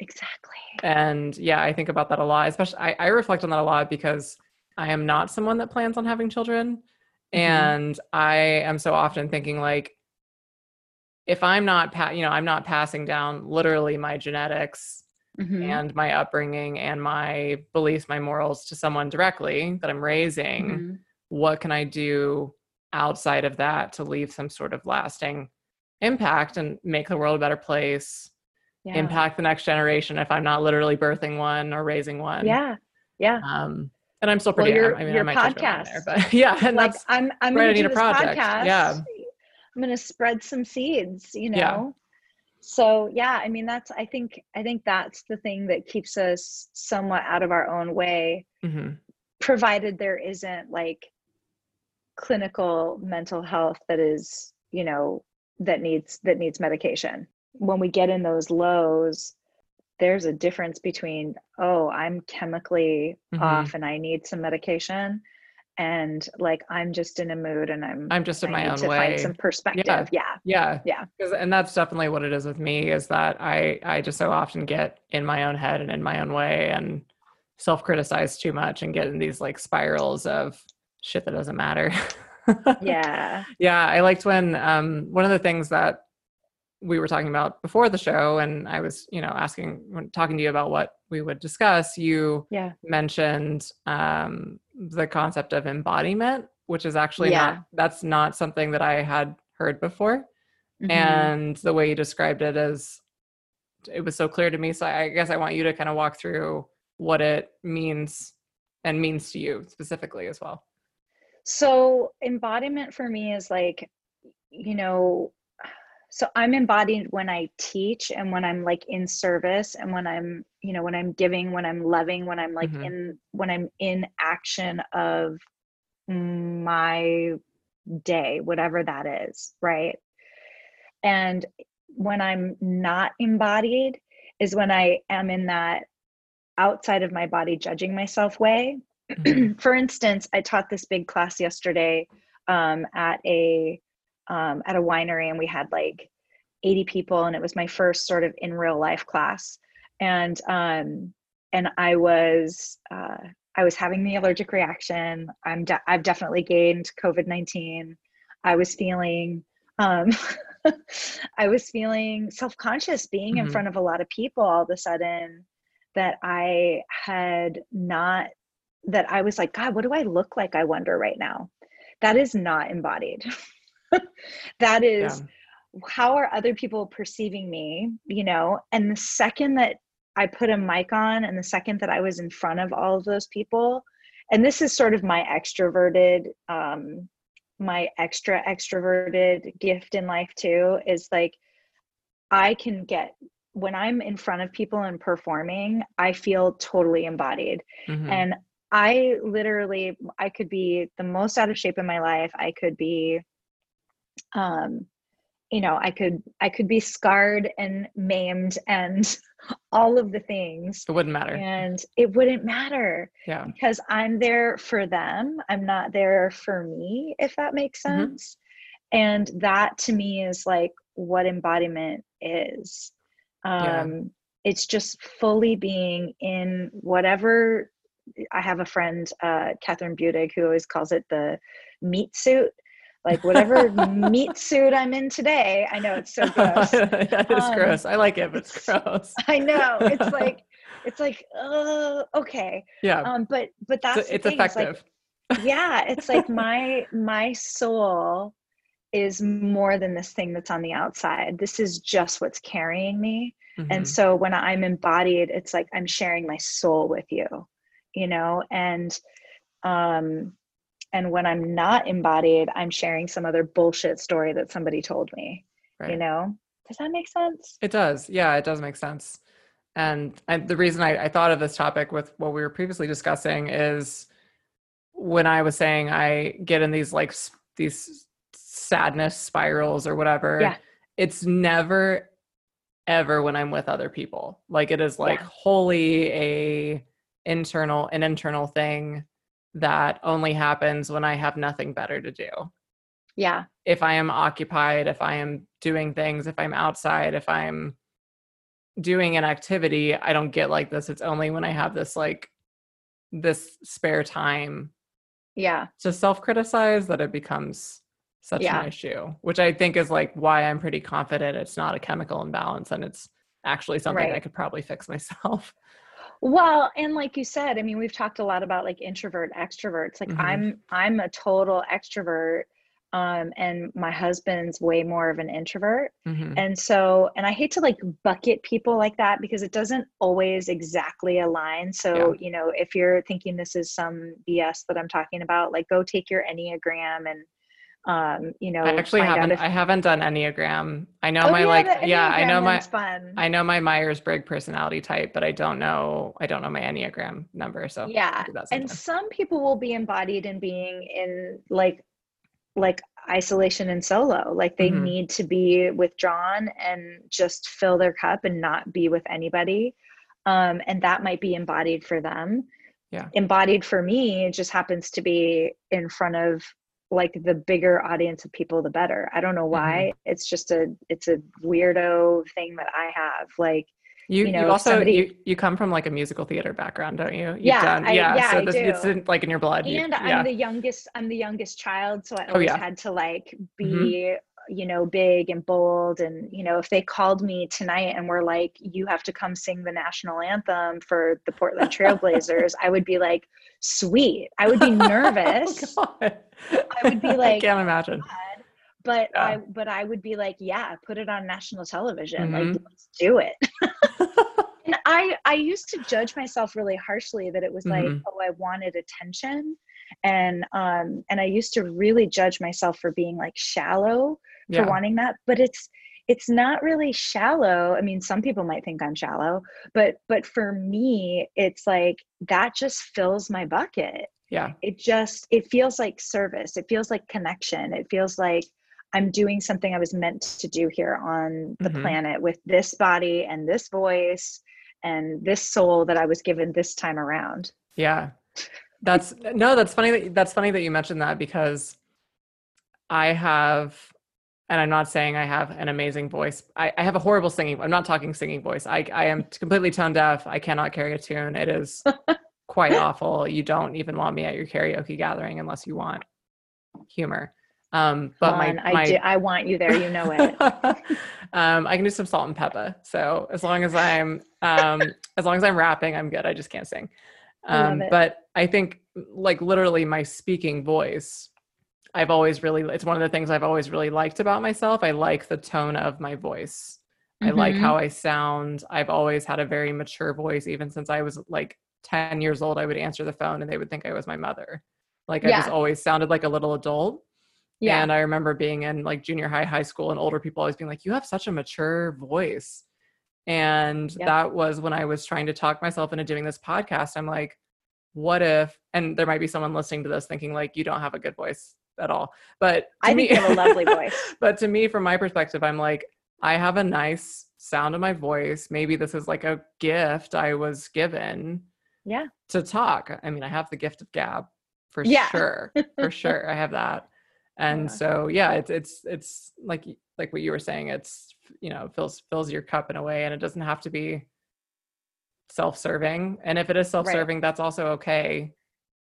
exactly and yeah i think about that a lot especially i, I reflect on that a lot because i am not someone that plans on having children Mhm. and i am so often thinking like if i'm not pa- you know i'm not passing down literally my genetics Mhm. and my upbringing and my beliefs, my morals to someone directly that I'm raising, Mhm. what can I do outside of that to leave some sort of lasting impact and make the world a better place, yeah impact the next generation if I'm not literally birthing one or raising one. yeah yeah Um, and I'm still Well, pretty, your- I mean, I your on podcast. there, but yeah, and like that's, i'm i'm right, I going to need do a project. podcast Yeah. i'm going to spread some seeds you know Yeah. so yeah i mean that's i think i think that's the thing that keeps us somewhat out of our own way mhm, provided there isn't like clinical mental health that is you know that needs that needs medication when we get in those lows there's a difference between oh i'm chemically Mhm. off and i need some medication and like i'm just in a mood and i'm I'm just in I my own to way. find some perspective yeah Yeah. Yeah. 'Cause- and that's definitely what it is with me is that I I just so often get in my own head and in my own way and self-criticize too much and get in these like spirals of shit that doesn't matter. yeah yeah, I liked when um one of the things that we were talking about before the show and I was, you know, asking talking to you about what we would discuss, you yeah mentioned um, the concept of embodiment, which is actually Yeah. not that's not something that I had heard before. Mhm. And the way you described it is it was so clear to me. So I guess I want you to kind of walk through what it means and means to you specifically as well. So embodiment for me is like, you know, so I'm embodied when I teach and when I'm like in service and when I'm, you know, when I'm giving, when I'm loving, when I'm like Mhm. in, when I'm in action of my day, whatever that is, right? And when I'm not embodied is when I am in that outside of my body judging myself way. for instance, I taught this big class yesterday um, at a um, at a winery, and we had like 80 people, and it was my first sort of in real life class, and um, and I was uh, I was having the allergic reaction. I'm de- I've definitely gained COVID 19. I was feeling um, I was feeling self conscious being in Mhm. front of a lot of people all of a sudden that I had not that I was like, God, what do I look like? I wonder right now. That is not embodied. that is Yeah. how are other people perceiving me, you know? And the second that I put a mic on and the second that I was in front of all of those people, and this is sort of my extroverted, um, my extra extroverted gift in life too, is like I can get when I'm in front of people and performing, I feel totally embodied. Mhm. And I literally, I could be the most out of shape in my life. I could be, um, you know, I could, I could be scarred and maimed and all of the things, it wouldn't matter. and it wouldn't matter Yeah. because I'm there for them. I'm not there for me, if that makes Mhm. sense. And that to me is like what embodiment is. Yeah. Um, It's just fully being in whatever. I have a friend, uh, Kathryn Budig, who always calls it the meat suit. Like whatever meat suit I'm in today. I know it's so gross. yeah, it's Um, gross. I like it, but it's it's- gross. I know. It's like, it's like, uh, okay. Yeah. Um, but but that's it's, the it's thing. It's like effective. yeah it's like my my soul is more than this thing that's on the outside. This is just what's carrying me. Mhm. And so when I'm embodied, it's like I'm sharing my soul with you, you know, and um and when I'm not embodied, I'm sharing some other bullshit story that somebody told me, you know. Does that make sense? It does. Yeah, it does make sense. And, and the reason I, I thought of this topic with what we were previously discussing is when I was saying I get in these like s- these sadness spirals or whatever. Yeah. It's never ever when I'm with other people. Like it is like Yeah. wholly a internal an internal thing that only happens when I have nothing better to do Yeah. if I am occupied, if I am doing things, if I'm outside, if I'm doing an activity, I don't get like this. It's only when I have this like this spare time Yeah. to self-criticize that it becomes such Yeah. an issue, which I think is like why I'm pretty confident it's not a chemical imbalance and it's actually something I could probably fix myself. Well, and like you said, I mean, we've talked a lot about like introvert, extroverts. Like Mhm. I'm I'm a total extrovert. Um, and my husband's way more of an introvert. Mhm. And so, and I hate to like bucket people like that because it doesn't always exactly align. So, you know, if you're thinking this is some BS that I'm talking about, like go take your Enneagram and um, you know, I actually haven't if I haven't done Enneagram. I know Oh, my yeah, like yeah, I know my fun. I know my Myers Briggs personality type, but I don't know I don't know my Enneagram number. So yeah and some people will be embodied in being in like like isolation and solo like they Mhm. need to be withdrawn and just fill their cup and not be with anybody um and that might be embodied for them Yeah. embodied for me it just happens to be in front of like the bigger audience of people the better i don't know Mm-hmm. why it's just a it's a weirdo thing that i have like You, you you, know, if also somebody- you, you come from like a musical theater background, don't you? You've Yeah, done, I- yeah. yeah, so this it's in, like in your blood. You- and I'm yeah. the youngest. I'm the youngest child, so I Oh, always yeah. had to like be, Mhm. You know, big and bold. And you know, if they called me tonight and were like, "You have to come sing the national anthem for the Portland Trailblazers," I would be like, "Sweet." I would be nervous, Oh, I would be like, I like- can't imagine. but Yeah. I but I would be like, "Yeah, put it on national television. Mhm. Like, let's do it." and I I used to judge myself really harshly that it was like, Mhm. oh, I wanted attention. And um and I used to really judge myself for being like shallow for yeah. wanting that, but it's it's not really shallow. I mean, some people might think I'm shallow, but but for me, it's like that just fills my bucket. Yeah. It just it feels like service. It feels like connection. It feels like I'm doing something I was meant to do here on the Mhm. planet with this body and this voice and this soul that I was given this time around. Yeah. That's no, that's funny that that's funny that you mentioned that because I have and I'm not saying I have an amazing voice. I, I have a horrible singing. I'm not talking singing voice. I, I am completely tone deaf. I cannot carry a tune. It is quite awful. You don't even want me at your karaoke gathering unless you want humor. Um, but Come my, I do, I want you there. You know it. um, I can do some Salt-N-Pepa. So as long as I'm um, as long as I'm rapping, I'm good. I just can't sing. I Um, it. but I think like literally my speaking voice, I've always really it's one of the things I've always really liked about myself. I like the tone of my voice. I like Mhm. how I sound. I've always had a very mature voice, even since I was like 10 years old. I would answer the phone and they would think I was my mother. Like I just always sounded like a little adult. Yeah. And I remember being in like junior high, high school, and older people always being like, You have such a mature voice. And that was when I was trying to talk myself into doing this podcast. I'm like, What if, and there might be someone listening to this thinking, like, you don't have a good voice at all. But to I me, think you have a lovely voice. but to me, from my perspective, I'm like, I have a nice sound of my voice. Maybe this is like a gift I was given Yeah. to talk. I mean, I have the gift of gab for Yeah. sure. For sure. I have that. And Yeah. so yeah, it's it's it's like like what you were saying, it's you know, fills fills your cup in a way and it doesn't have to be self-serving. And if it is self-serving, that's also okay.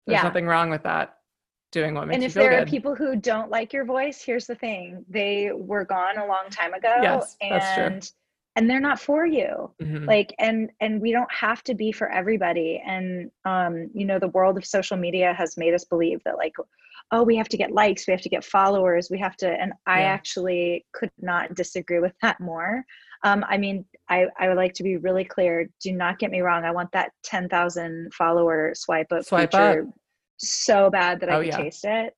There's Yeah. nothing wrong with that. Doing what makes and you if feel there good. are people who don't like your voice, here's the thing: they were gone a long time ago, Yes, and that's true. and they're not for you. Mhm. Like, and and we don't have to be for everybody. And um, you know, the world of social media has made us believe that like, oh we have to get likes we have to get followers we have to and i actually could not disagree with that more um, i mean I, I would like to be really clear do not get me wrong i want that 10000 follower swipe up Swipe feature so bad that i Oh, could yeah. taste it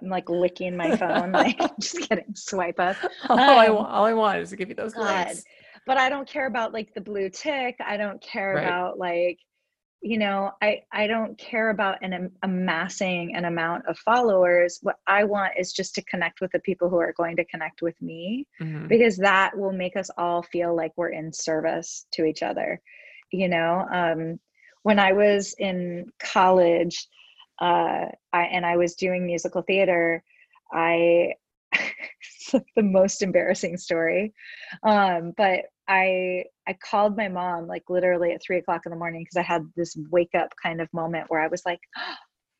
i'm like licking my phone like just kidding swipe up all, I, Um, wa- all I want is to give you those God. likes. but I don't care about like the blue tick. I don't care Right. about like, you know, I I don't care about an amassing an amount of followers. What I want is just to connect with the people who are going to connect with me Mhm. because that will make us all feel like we're in service to each other. You know, um, when I was in college, uh, I and I was doing musical theater, I it's like the most embarrassing story. Um, but I I called my mom like literally at three o'clock in the morning because I had this wake up kind of moment where I was like,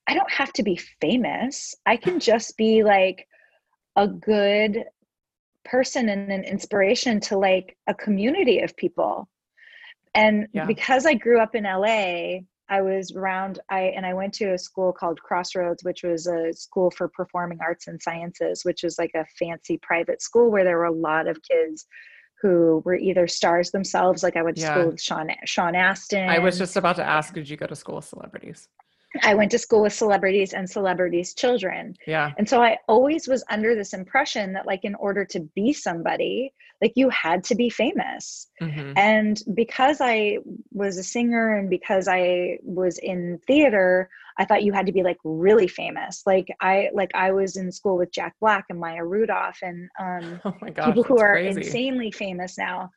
I don't have to be famous. I can just be like a good person and an inspiration to like a community of people. And Yeah. because I grew up in LA, I was around I and I went to a school called Crossroads, which was a school for performing arts and sciences, which was like a fancy private school where there were a lot of kids who were either stars themselves. Like I went to Yeah. school with Sean Sean Astin. I was just about to ask, did you go to school with celebrities? I went to school with celebrities and celebrities' children. Yeah. And so I always was under this impression that, like, in order to be somebody, like, you had to be famous. hmm And because I was a singer and because I was in theater, I thought you had to be like really famous. Like I like I was in school with Jack Black and Maya Rudolph and um Oh my gosh. people who are crazy. insanely famous now.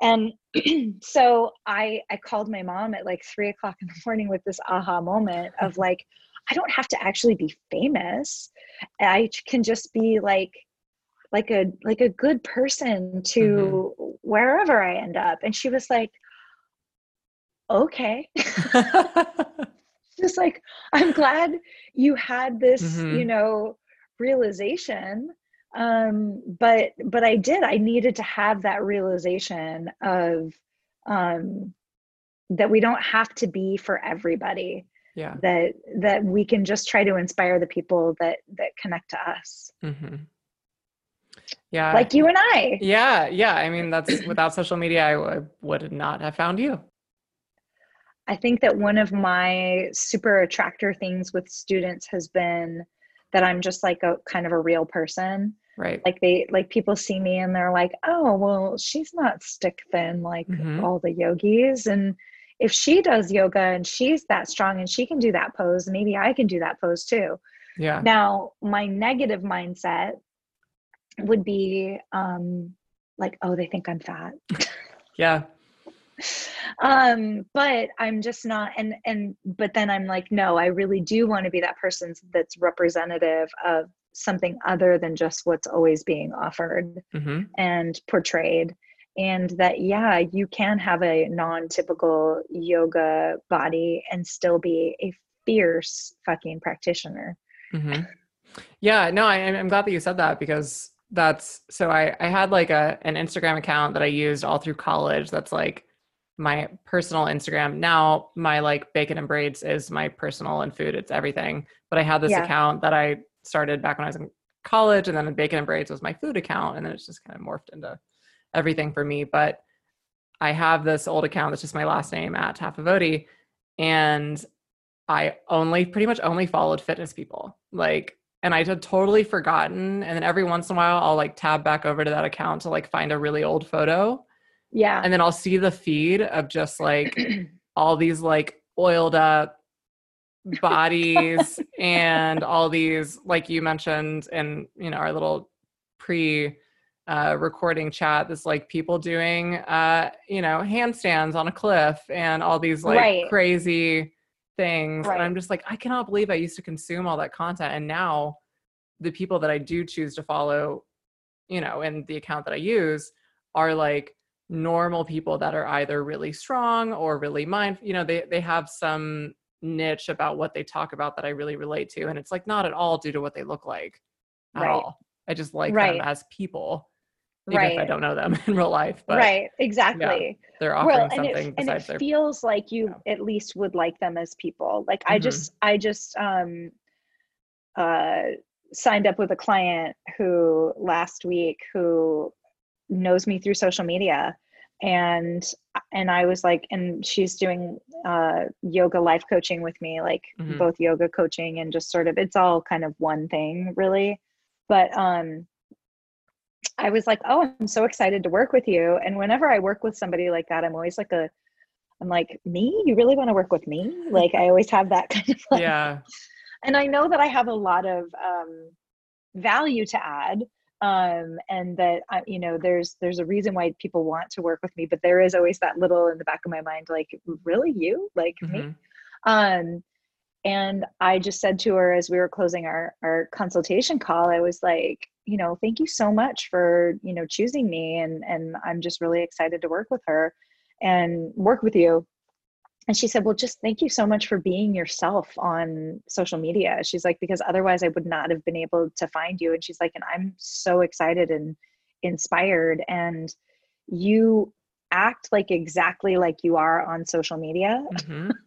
And so I I called my mom at like three o'clock in the morning with this aha moment of like, I don't have to actually be famous. I can just be like like a like a good person to wherever I end up. And she was like, okay. just like, I'm glad you had this, Mhm. you know, realization um but but i did i needed to have that realization of um that we don't have to be for everybody yeah. that that we can just try to inspire the people that that connect to us hmm Yeah. like you and i Yeah. Yeah. I mean, that's without social media, I w- would not have found you. I think that one of my super attractor things with students has been that i'm just like a kind of a real person Right. like they like people see me and they're like oh well she's not stick thin like Mhm. all the yogis and if she does yoga and she's that strong and she can do that pose maybe i can do that pose too Yeah. now my negative mindset would be um like oh they think i'm fat Yeah. um but i'm just not and and but then i'm like no i really do want to be that person that's representative of something other than just what's always being offered hmm and portrayed. And that yeah you can have a non-typical yoga body and still be a fierce fucking practitioner. Hmm Yeah, no, I, I'm glad that you said that because that's so I, I had like a an Instagram account that I used all through college. That's like my personal Instagram. Now my like bacon and braids is my personal and food. It's everything. But I had this Yeah. account that I started back when I was in college, and then bacon and braids was my food account, and then it's just kind of morphed into everything for me. But I have this old account that's just my last name at Tafavoti, and I only pretty much only followed fitness people. Like, and I had totally forgotten. And then every once in a while, I'll like tab back over to that account to like find a really old photo. Yeah And then I'll see the feed of just like all these like oiled up bodies and all these, like you mentioned in, you know, our little pre uh, recording chat, this like people doing, uh, you know, handstands on a cliff and all these like Right. crazy things. Right. And I'm just like, I cannot believe I used to consume all that content. And now the people that I do choose to follow, you know, in the account that I use are like normal people that are either really strong or really mind, you know, they, they have some niche about what they talk about that I really relate to. And it's like not at all due to what they look like at Right. all. I just like Right. them as people, even if I don't know them in real life. But right exactly they're offering well and something it, and it their feels like you Yeah. at least would like them as people like i Mhm. just i just um uh, signed up with a client who last week who knows me through social media. And and i was like and she's doing uh yoga life coaching with me like Mhm. both yoga coaching and just sort of it's all kind of one thing really. But um i was like oh i'm so excited to work with you. And whenever i work with somebody like that i'm always like a i'm like me? You really want to work with me? Like i always have that kind of like, Yeah. and I know that I have a lot of um, value to add, um, and that I, you know, there's there's a reason why people want to work with me, but there is always that little in the back of my mind, like, really, you, like me, Mhm. um, and I just said to her as we were closing our our consultation call, I was like, you know, thank you so much for you know choosing me, and and I'm just really excited to work with her and work with you and she said, Well, just thank you so much for being yourself on social media. She's like, Because otherwise I would not have been able to find you. And she's like, And I'm so excited and inspired. And you act like exactly like you are on social media. Mhm.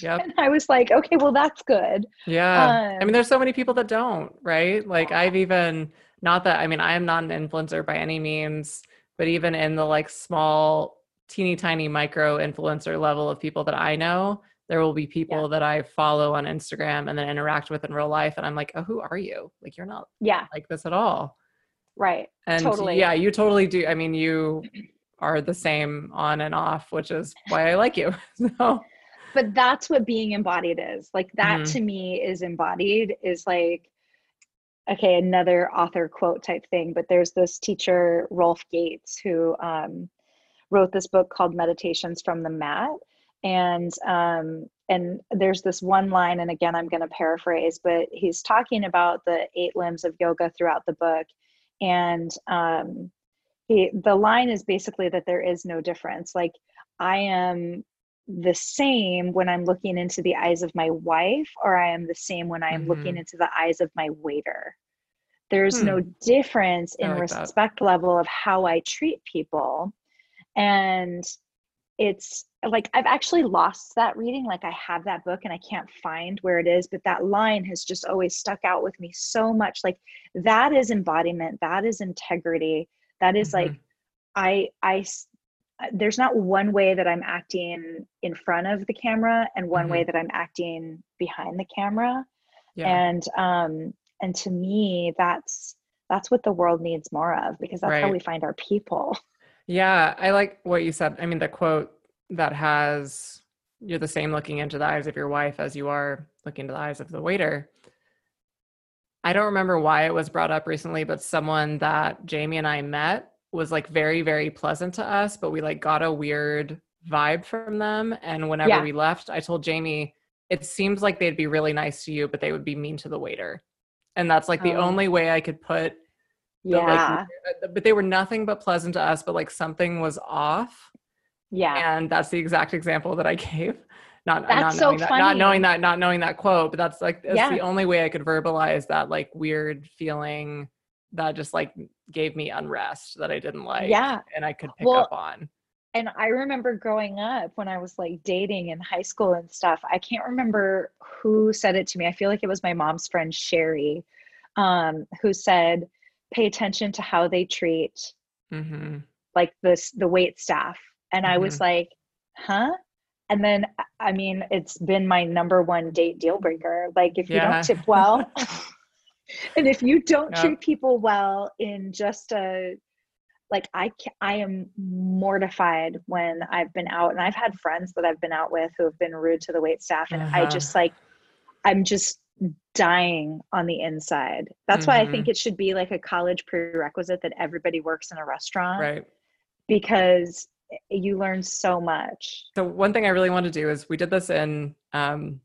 Yep. And I was like, Okay, well, that's good. Yeah. I Um, mean, there's so many people that don't, right? Like, I've even, not that, I mean, I am not an influencer by any means, but even in the like small, teeny tiny micro influencer level of people that I know, there will be people that I follow on Instagram and then interact with in real life. And I'm like, oh, who are you? Like, you're not Yeah, like this at all. right. And Totally. yeah, you totally do. I mean, you are the same on and off, which is why I like you. So, But that's what being embodied is. Like, that Mhm. to me is embodied, is like, okay, another author quote type thing. But there's this teacher, Rolf Gates, who um, wrote this book called Meditations from the Mat. And um, and there's this one line, and again, I'm going to paraphrase, but he's talking about the eight limbs of yoga throughout the book, and um, he the line is basically that there is no difference. Like I am the same when I'm looking into the eyes of my wife, or I am the same when I am looking into the eyes of my waiter. There's Hmm. no difference in like that. respect level of how I treat people. And it's like I've actually lost that reading. Like I have that book and I can't find where it is, but that line has just always stuck out with me so much. Like that is embodiment, that is integrity. That is like Mhm. I. uh, there's not one way that I'm acting in front of the camera and one way that I'm acting behind the camera. yeah. And um and to me that's that's what the world needs more of because that's how we find our people. Yeah, I like what you said. I mean, the quote that has you're the same looking into the eyes of your wife as you are looking into the eyes of the waiter. I don't remember why it was brought up recently, but someone that Jamie and I met was like very, very pleasant to us, but we like got a weird vibe from them. And whenever Yeah. we left, I told Jamie, it seems like they'd be really nice to you, but they would be mean to the waiter. And that's like the Oh. only way I could put the, like, Yeah. uh, but they were nothing but pleasant to us, but like something was off. Yeah. And that's the exact example that I gave. Not, That's not so knowing that, not knowing that, not knowing that quote, but that's like that's Yeah. the only way I could verbalize that like weird feeling that just like gave me unrest that I didn't like. Yeah. And I could pick Well, up on. and I remember growing up when I was like dating in high school and stuff. I can't remember who said it to me. I feel like it was my mom's friend Sherry, um, who said, "Pay attention to how they treat hmm like this the wait staff." And I was Mm-hmm. like, "Huh?" And then I mean, it's been my number one date deal breaker. Like if you don't tip well, and if you don't Yep. treat people well in just a like I I am mortified when I've been out and I've had friends that I've been out with who have been rude to the wait staff and I Uh-huh. just like I'm just dying on the inside. That's why I Mm-hmm. think it should be like a college prerequisite that everybody works in a restaurant Right. because you learn so much. So one thing I really want to do is we did this in um,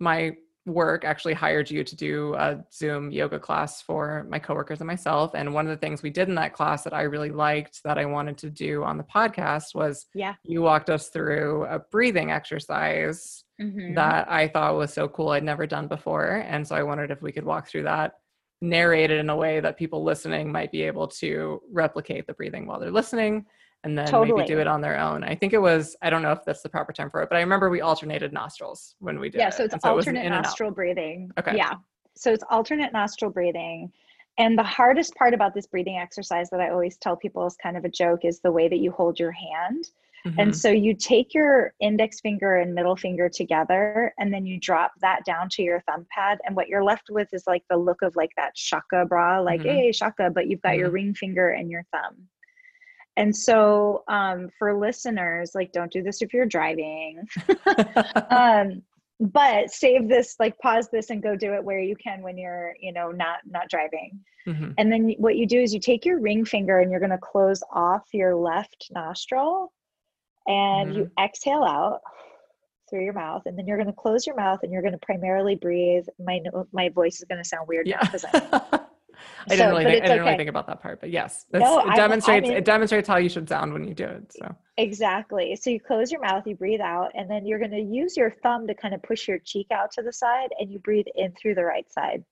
my work actually hired you to do a Zoom yoga class for my coworkers and myself. And one of the things we did in that class that I really liked that I wanted to do on the podcast was Yeah. you walked us through a breathing exercise Mhm. that I thought was so cool I'd never done before. And so I wondered if we could walk through that, narrate it in a way that people listening might be able to replicate the breathing while they're listening and then maybe do it on their own. I think it was, I don't know if that's the proper term for it, but I remember we alternated nostrils when we did yeah, so it's it alternate and nostril breathing. Okay. Yeah. so it's alternate nostril breathing. And the hardest part about this breathing exercise that I always tell people is kind of a joke is the way that you hold your hand. Mm-hmm. And so you take your index finger and middle finger together, and then you drop that down to your thumb pad. And what you're left with is like the look of like that shaka bra, like, mm-hmm. hey, shaka, but you've got mm-hmm. your ring finger and your thumb. And so um, for listeners, like, don't do this if you're driving. um, but save this like pause this and go do it where you can when you're you know not not driving mm-hmm. and then what you do is you take your ring finger and you're going to close off your left nostril and mm-hmm. you exhale out through your mouth and then you're going to close your mouth and you're going to primarily breathe my my voice is going to sound weird yeah. I didn't really think, I didn't okay. really think about that part, but yes, no, it demonstrates I mean, it demonstrates how you should sound when you do it. So exactly. So you close your mouth, you breathe out, and then you're going to use your thumb to kind of push your cheek out to the side, and you breathe in through the right side.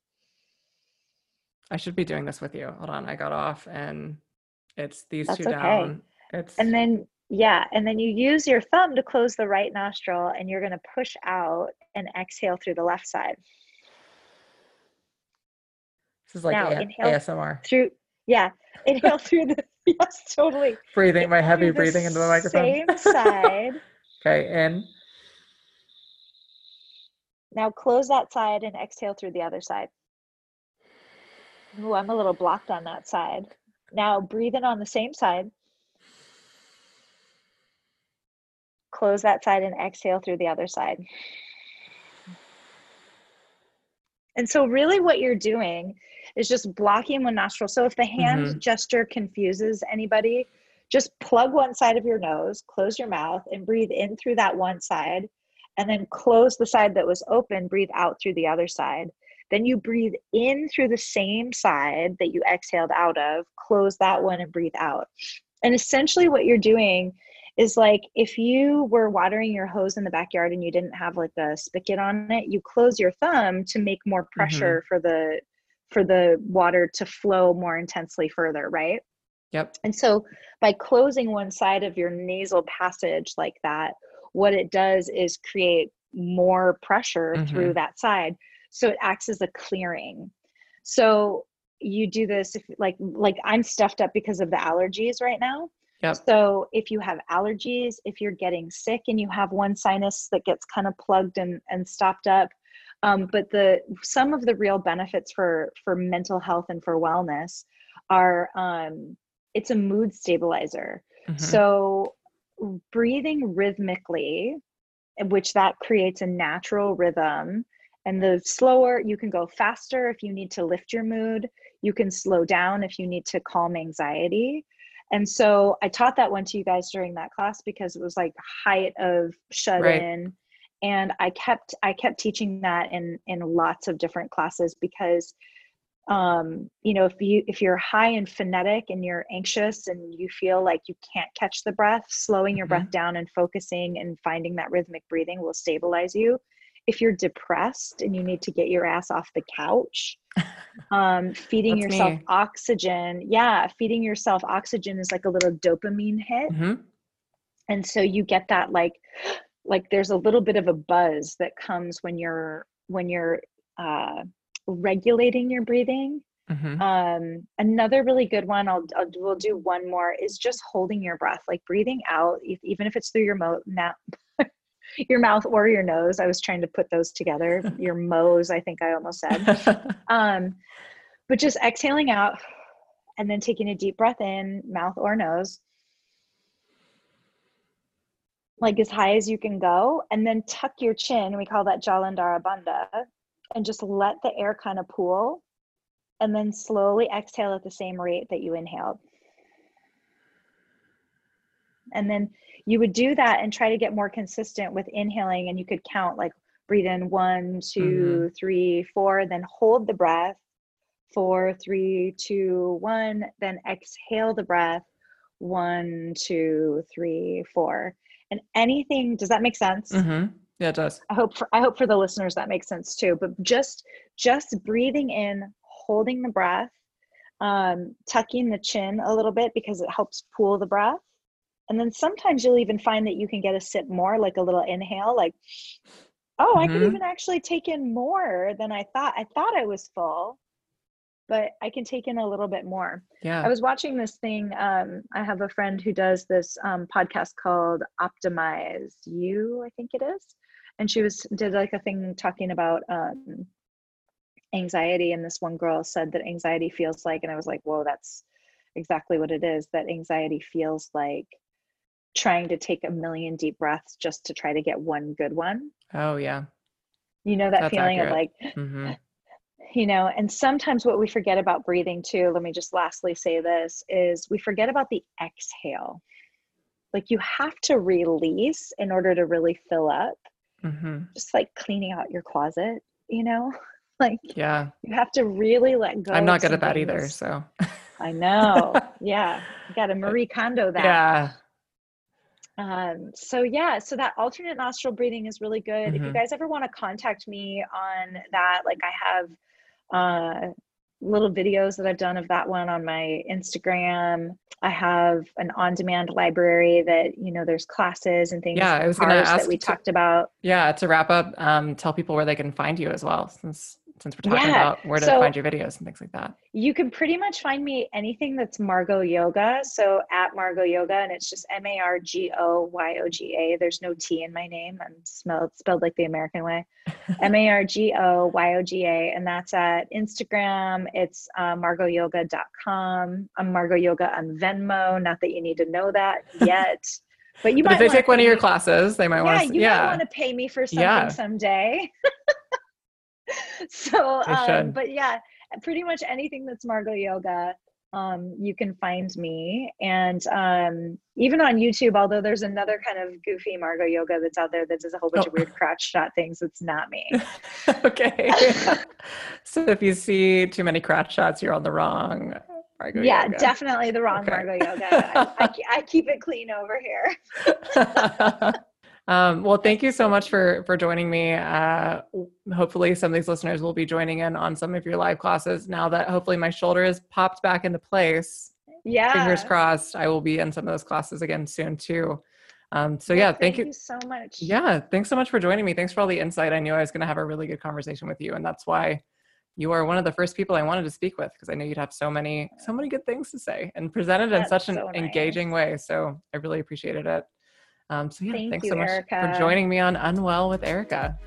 I should be doing this with you. Hold on, I got off, and it's these That's two okay. down. It's and then yeah, and then you use your thumb to close the right nostril, and you're going to push out and exhale through the left side. This is like now, a- ASMR. Through yeah, inhale through the yes, totally. Breathing, my heavy breathing into the microphone. Same side. okay, in. Now close that side and exhale through the other side. Ooh, I'm a little blocked on that side. Now breathe in on the same side. Close that side and exhale through the other side. And so, really, what you're doing is just blocking one nostril. So if the hand mm-hmm. gesture confuses anybody, just plug one side of your nose, close your mouth, and breathe in through that one side. And then close the side that was open, breathe out through the other side. Then you breathe in through the same side that you exhaled out of, close that one, and breathe out. And essentially, what you're doing is like if you were watering your hose in the backyard and you didn't have like a spigot on it, you close your thumb to make more pressure mm-hmm. for the for the water to flow more intensely further, right? Yep. And so by closing one side of your nasal passage like that, what it does is create more pressure mm-hmm. through that side. So it acts as a clearing. So you do this if like like I'm stuffed up because of the allergies right now. Yep. So if you have allergies, if you're getting sick and you have one sinus that gets kind of plugged and, and stopped up, um, but the some of the real benefits for for mental health and for wellness are um, it's a mood stabilizer. Mm-hmm. So breathing rhythmically, which that creates a natural rhythm. And the slower you can go faster if you need to lift your mood. You can slow down if you need to calm anxiety. And so I taught that one to you guys during that class because it was like height of shut right. in and i kept i kept teaching that in in lots of different classes because um you know if you if you're high and phonetic and you're anxious and you feel like you can't catch the breath slowing your mm-hmm. breath down and focusing and finding that rhythmic breathing will stabilize you if you're depressed and you need to get your ass off the couch um feeding yourself me. oxygen yeah feeding yourself oxygen is like a little dopamine hit mm-hmm. and so you get that like like there's a little bit of a buzz that comes when you're when you're uh, regulating your breathing mm-hmm. um, another really good one I'll, I'll we'll do one more is just holding your breath like breathing out even if it's through your mouth now your mouth or your nose i was trying to put those together your mose i think i almost said um, but just exhaling out and then taking a deep breath in mouth or nose like as high as you can go, and then tuck your chin. We call that Jalandhara Bandha, and just let the air kind of pool, and then slowly exhale at the same rate that you inhaled. And then you would do that and try to get more consistent with inhaling, and you could count like breathe in one, two, mm-hmm. three, four, then hold the breath. Four, three, two, one, then exhale the breath. One, two, three, four and anything does that make sense mm-hmm. yeah it does i hope for i hope for the listeners that makes sense too but just just breathing in holding the breath um, tucking the chin a little bit because it helps pool the breath and then sometimes you'll even find that you can get a sip more like a little inhale like oh, mm-hmm. I could mm-hmm. even actually take in more than I thought. I thought I was full, but I can take in a little bit more. Yeah. I was watching this thing. Um, I have a friend who does this um, podcast called Optimize You, I think it is. And she was did like a thing talking about um, anxiety. And this one girl said that anxiety feels like, and I was like, whoa, that's exactly what it is. That anxiety feels like trying to take a million deep breaths just to try to get one good one. Oh yeah. You know that That's feeling accurate. of like mm-hmm. you know, and sometimes what we forget about breathing too, let me just lastly say this is we forget about the exhale. Like you have to release in order to really fill up. Mm-hmm. Just like cleaning out your closet, you know? Like yeah. You have to really let go. I'm not good at that either, so I know. Yeah. You got to Marie Kondo that. Yeah. Um, so yeah, so that alternate nostril breathing is really good. Mm-hmm. If you mm-hmm. guys ever want to contact me on that, like I have uh, little videos that I've done of that one on my Instagram. I have an on-demand library that you know there's classes and things. Yeah, I was going to ask that we to, talked about. Yeah, to wrap up, um, tell people where they can find you as well, since since we're talking yeah. about where to so find your videos and things like that. You can pretty much find me anything that's Margo Yoga. So at Margo Yoga, and it's just M A R G O Y O G A. There's no T in my name. I'm spelled spelled like the American way. M A R G O Y O G A, and that's at Instagram. It's uh, margoyoga.com. I'm Margo Yoga on Venmo. Not that you need to know that yet. But you but might if they take one of your classes, they might yeah, want to. You yeah, might want to pay me for something yeah. someday. so um, but yeah pretty much anything that's margo yoga um, you can find me and um, even on youtube although there's another kind of goofy margo yoga that's out there that does a whole bunch oh. of weird crotch shot things it's not me okay so if you see too many crotch shots you're on the wrong Margo yeah, yoga. definitely the wrong okay. Margo yoga. I, I, I, keep it clean over here. Um, well, thank you so much for for joining me. Uh, hopefully, some of these listeners will be joining in on some of your live classes now that hopefully my shoulder is popped back into place. Yeah, fingers crossed. I will be in some of those classes again soon too. Um, so well, yeah, thank, thank you so much. Yeah, thanks so much for joining me. Thanks for all the insight. I knew I was going to have a really good conversation with you, and that's why you are one of the first people I wanted to speak with because I knew you'd have so many so many good things to say and presented that's in such an so nice. engaging way. So I really appreciated it. Um, so yeah, Thank thanks you, so much Erica. for joining me on Unwell with Erica.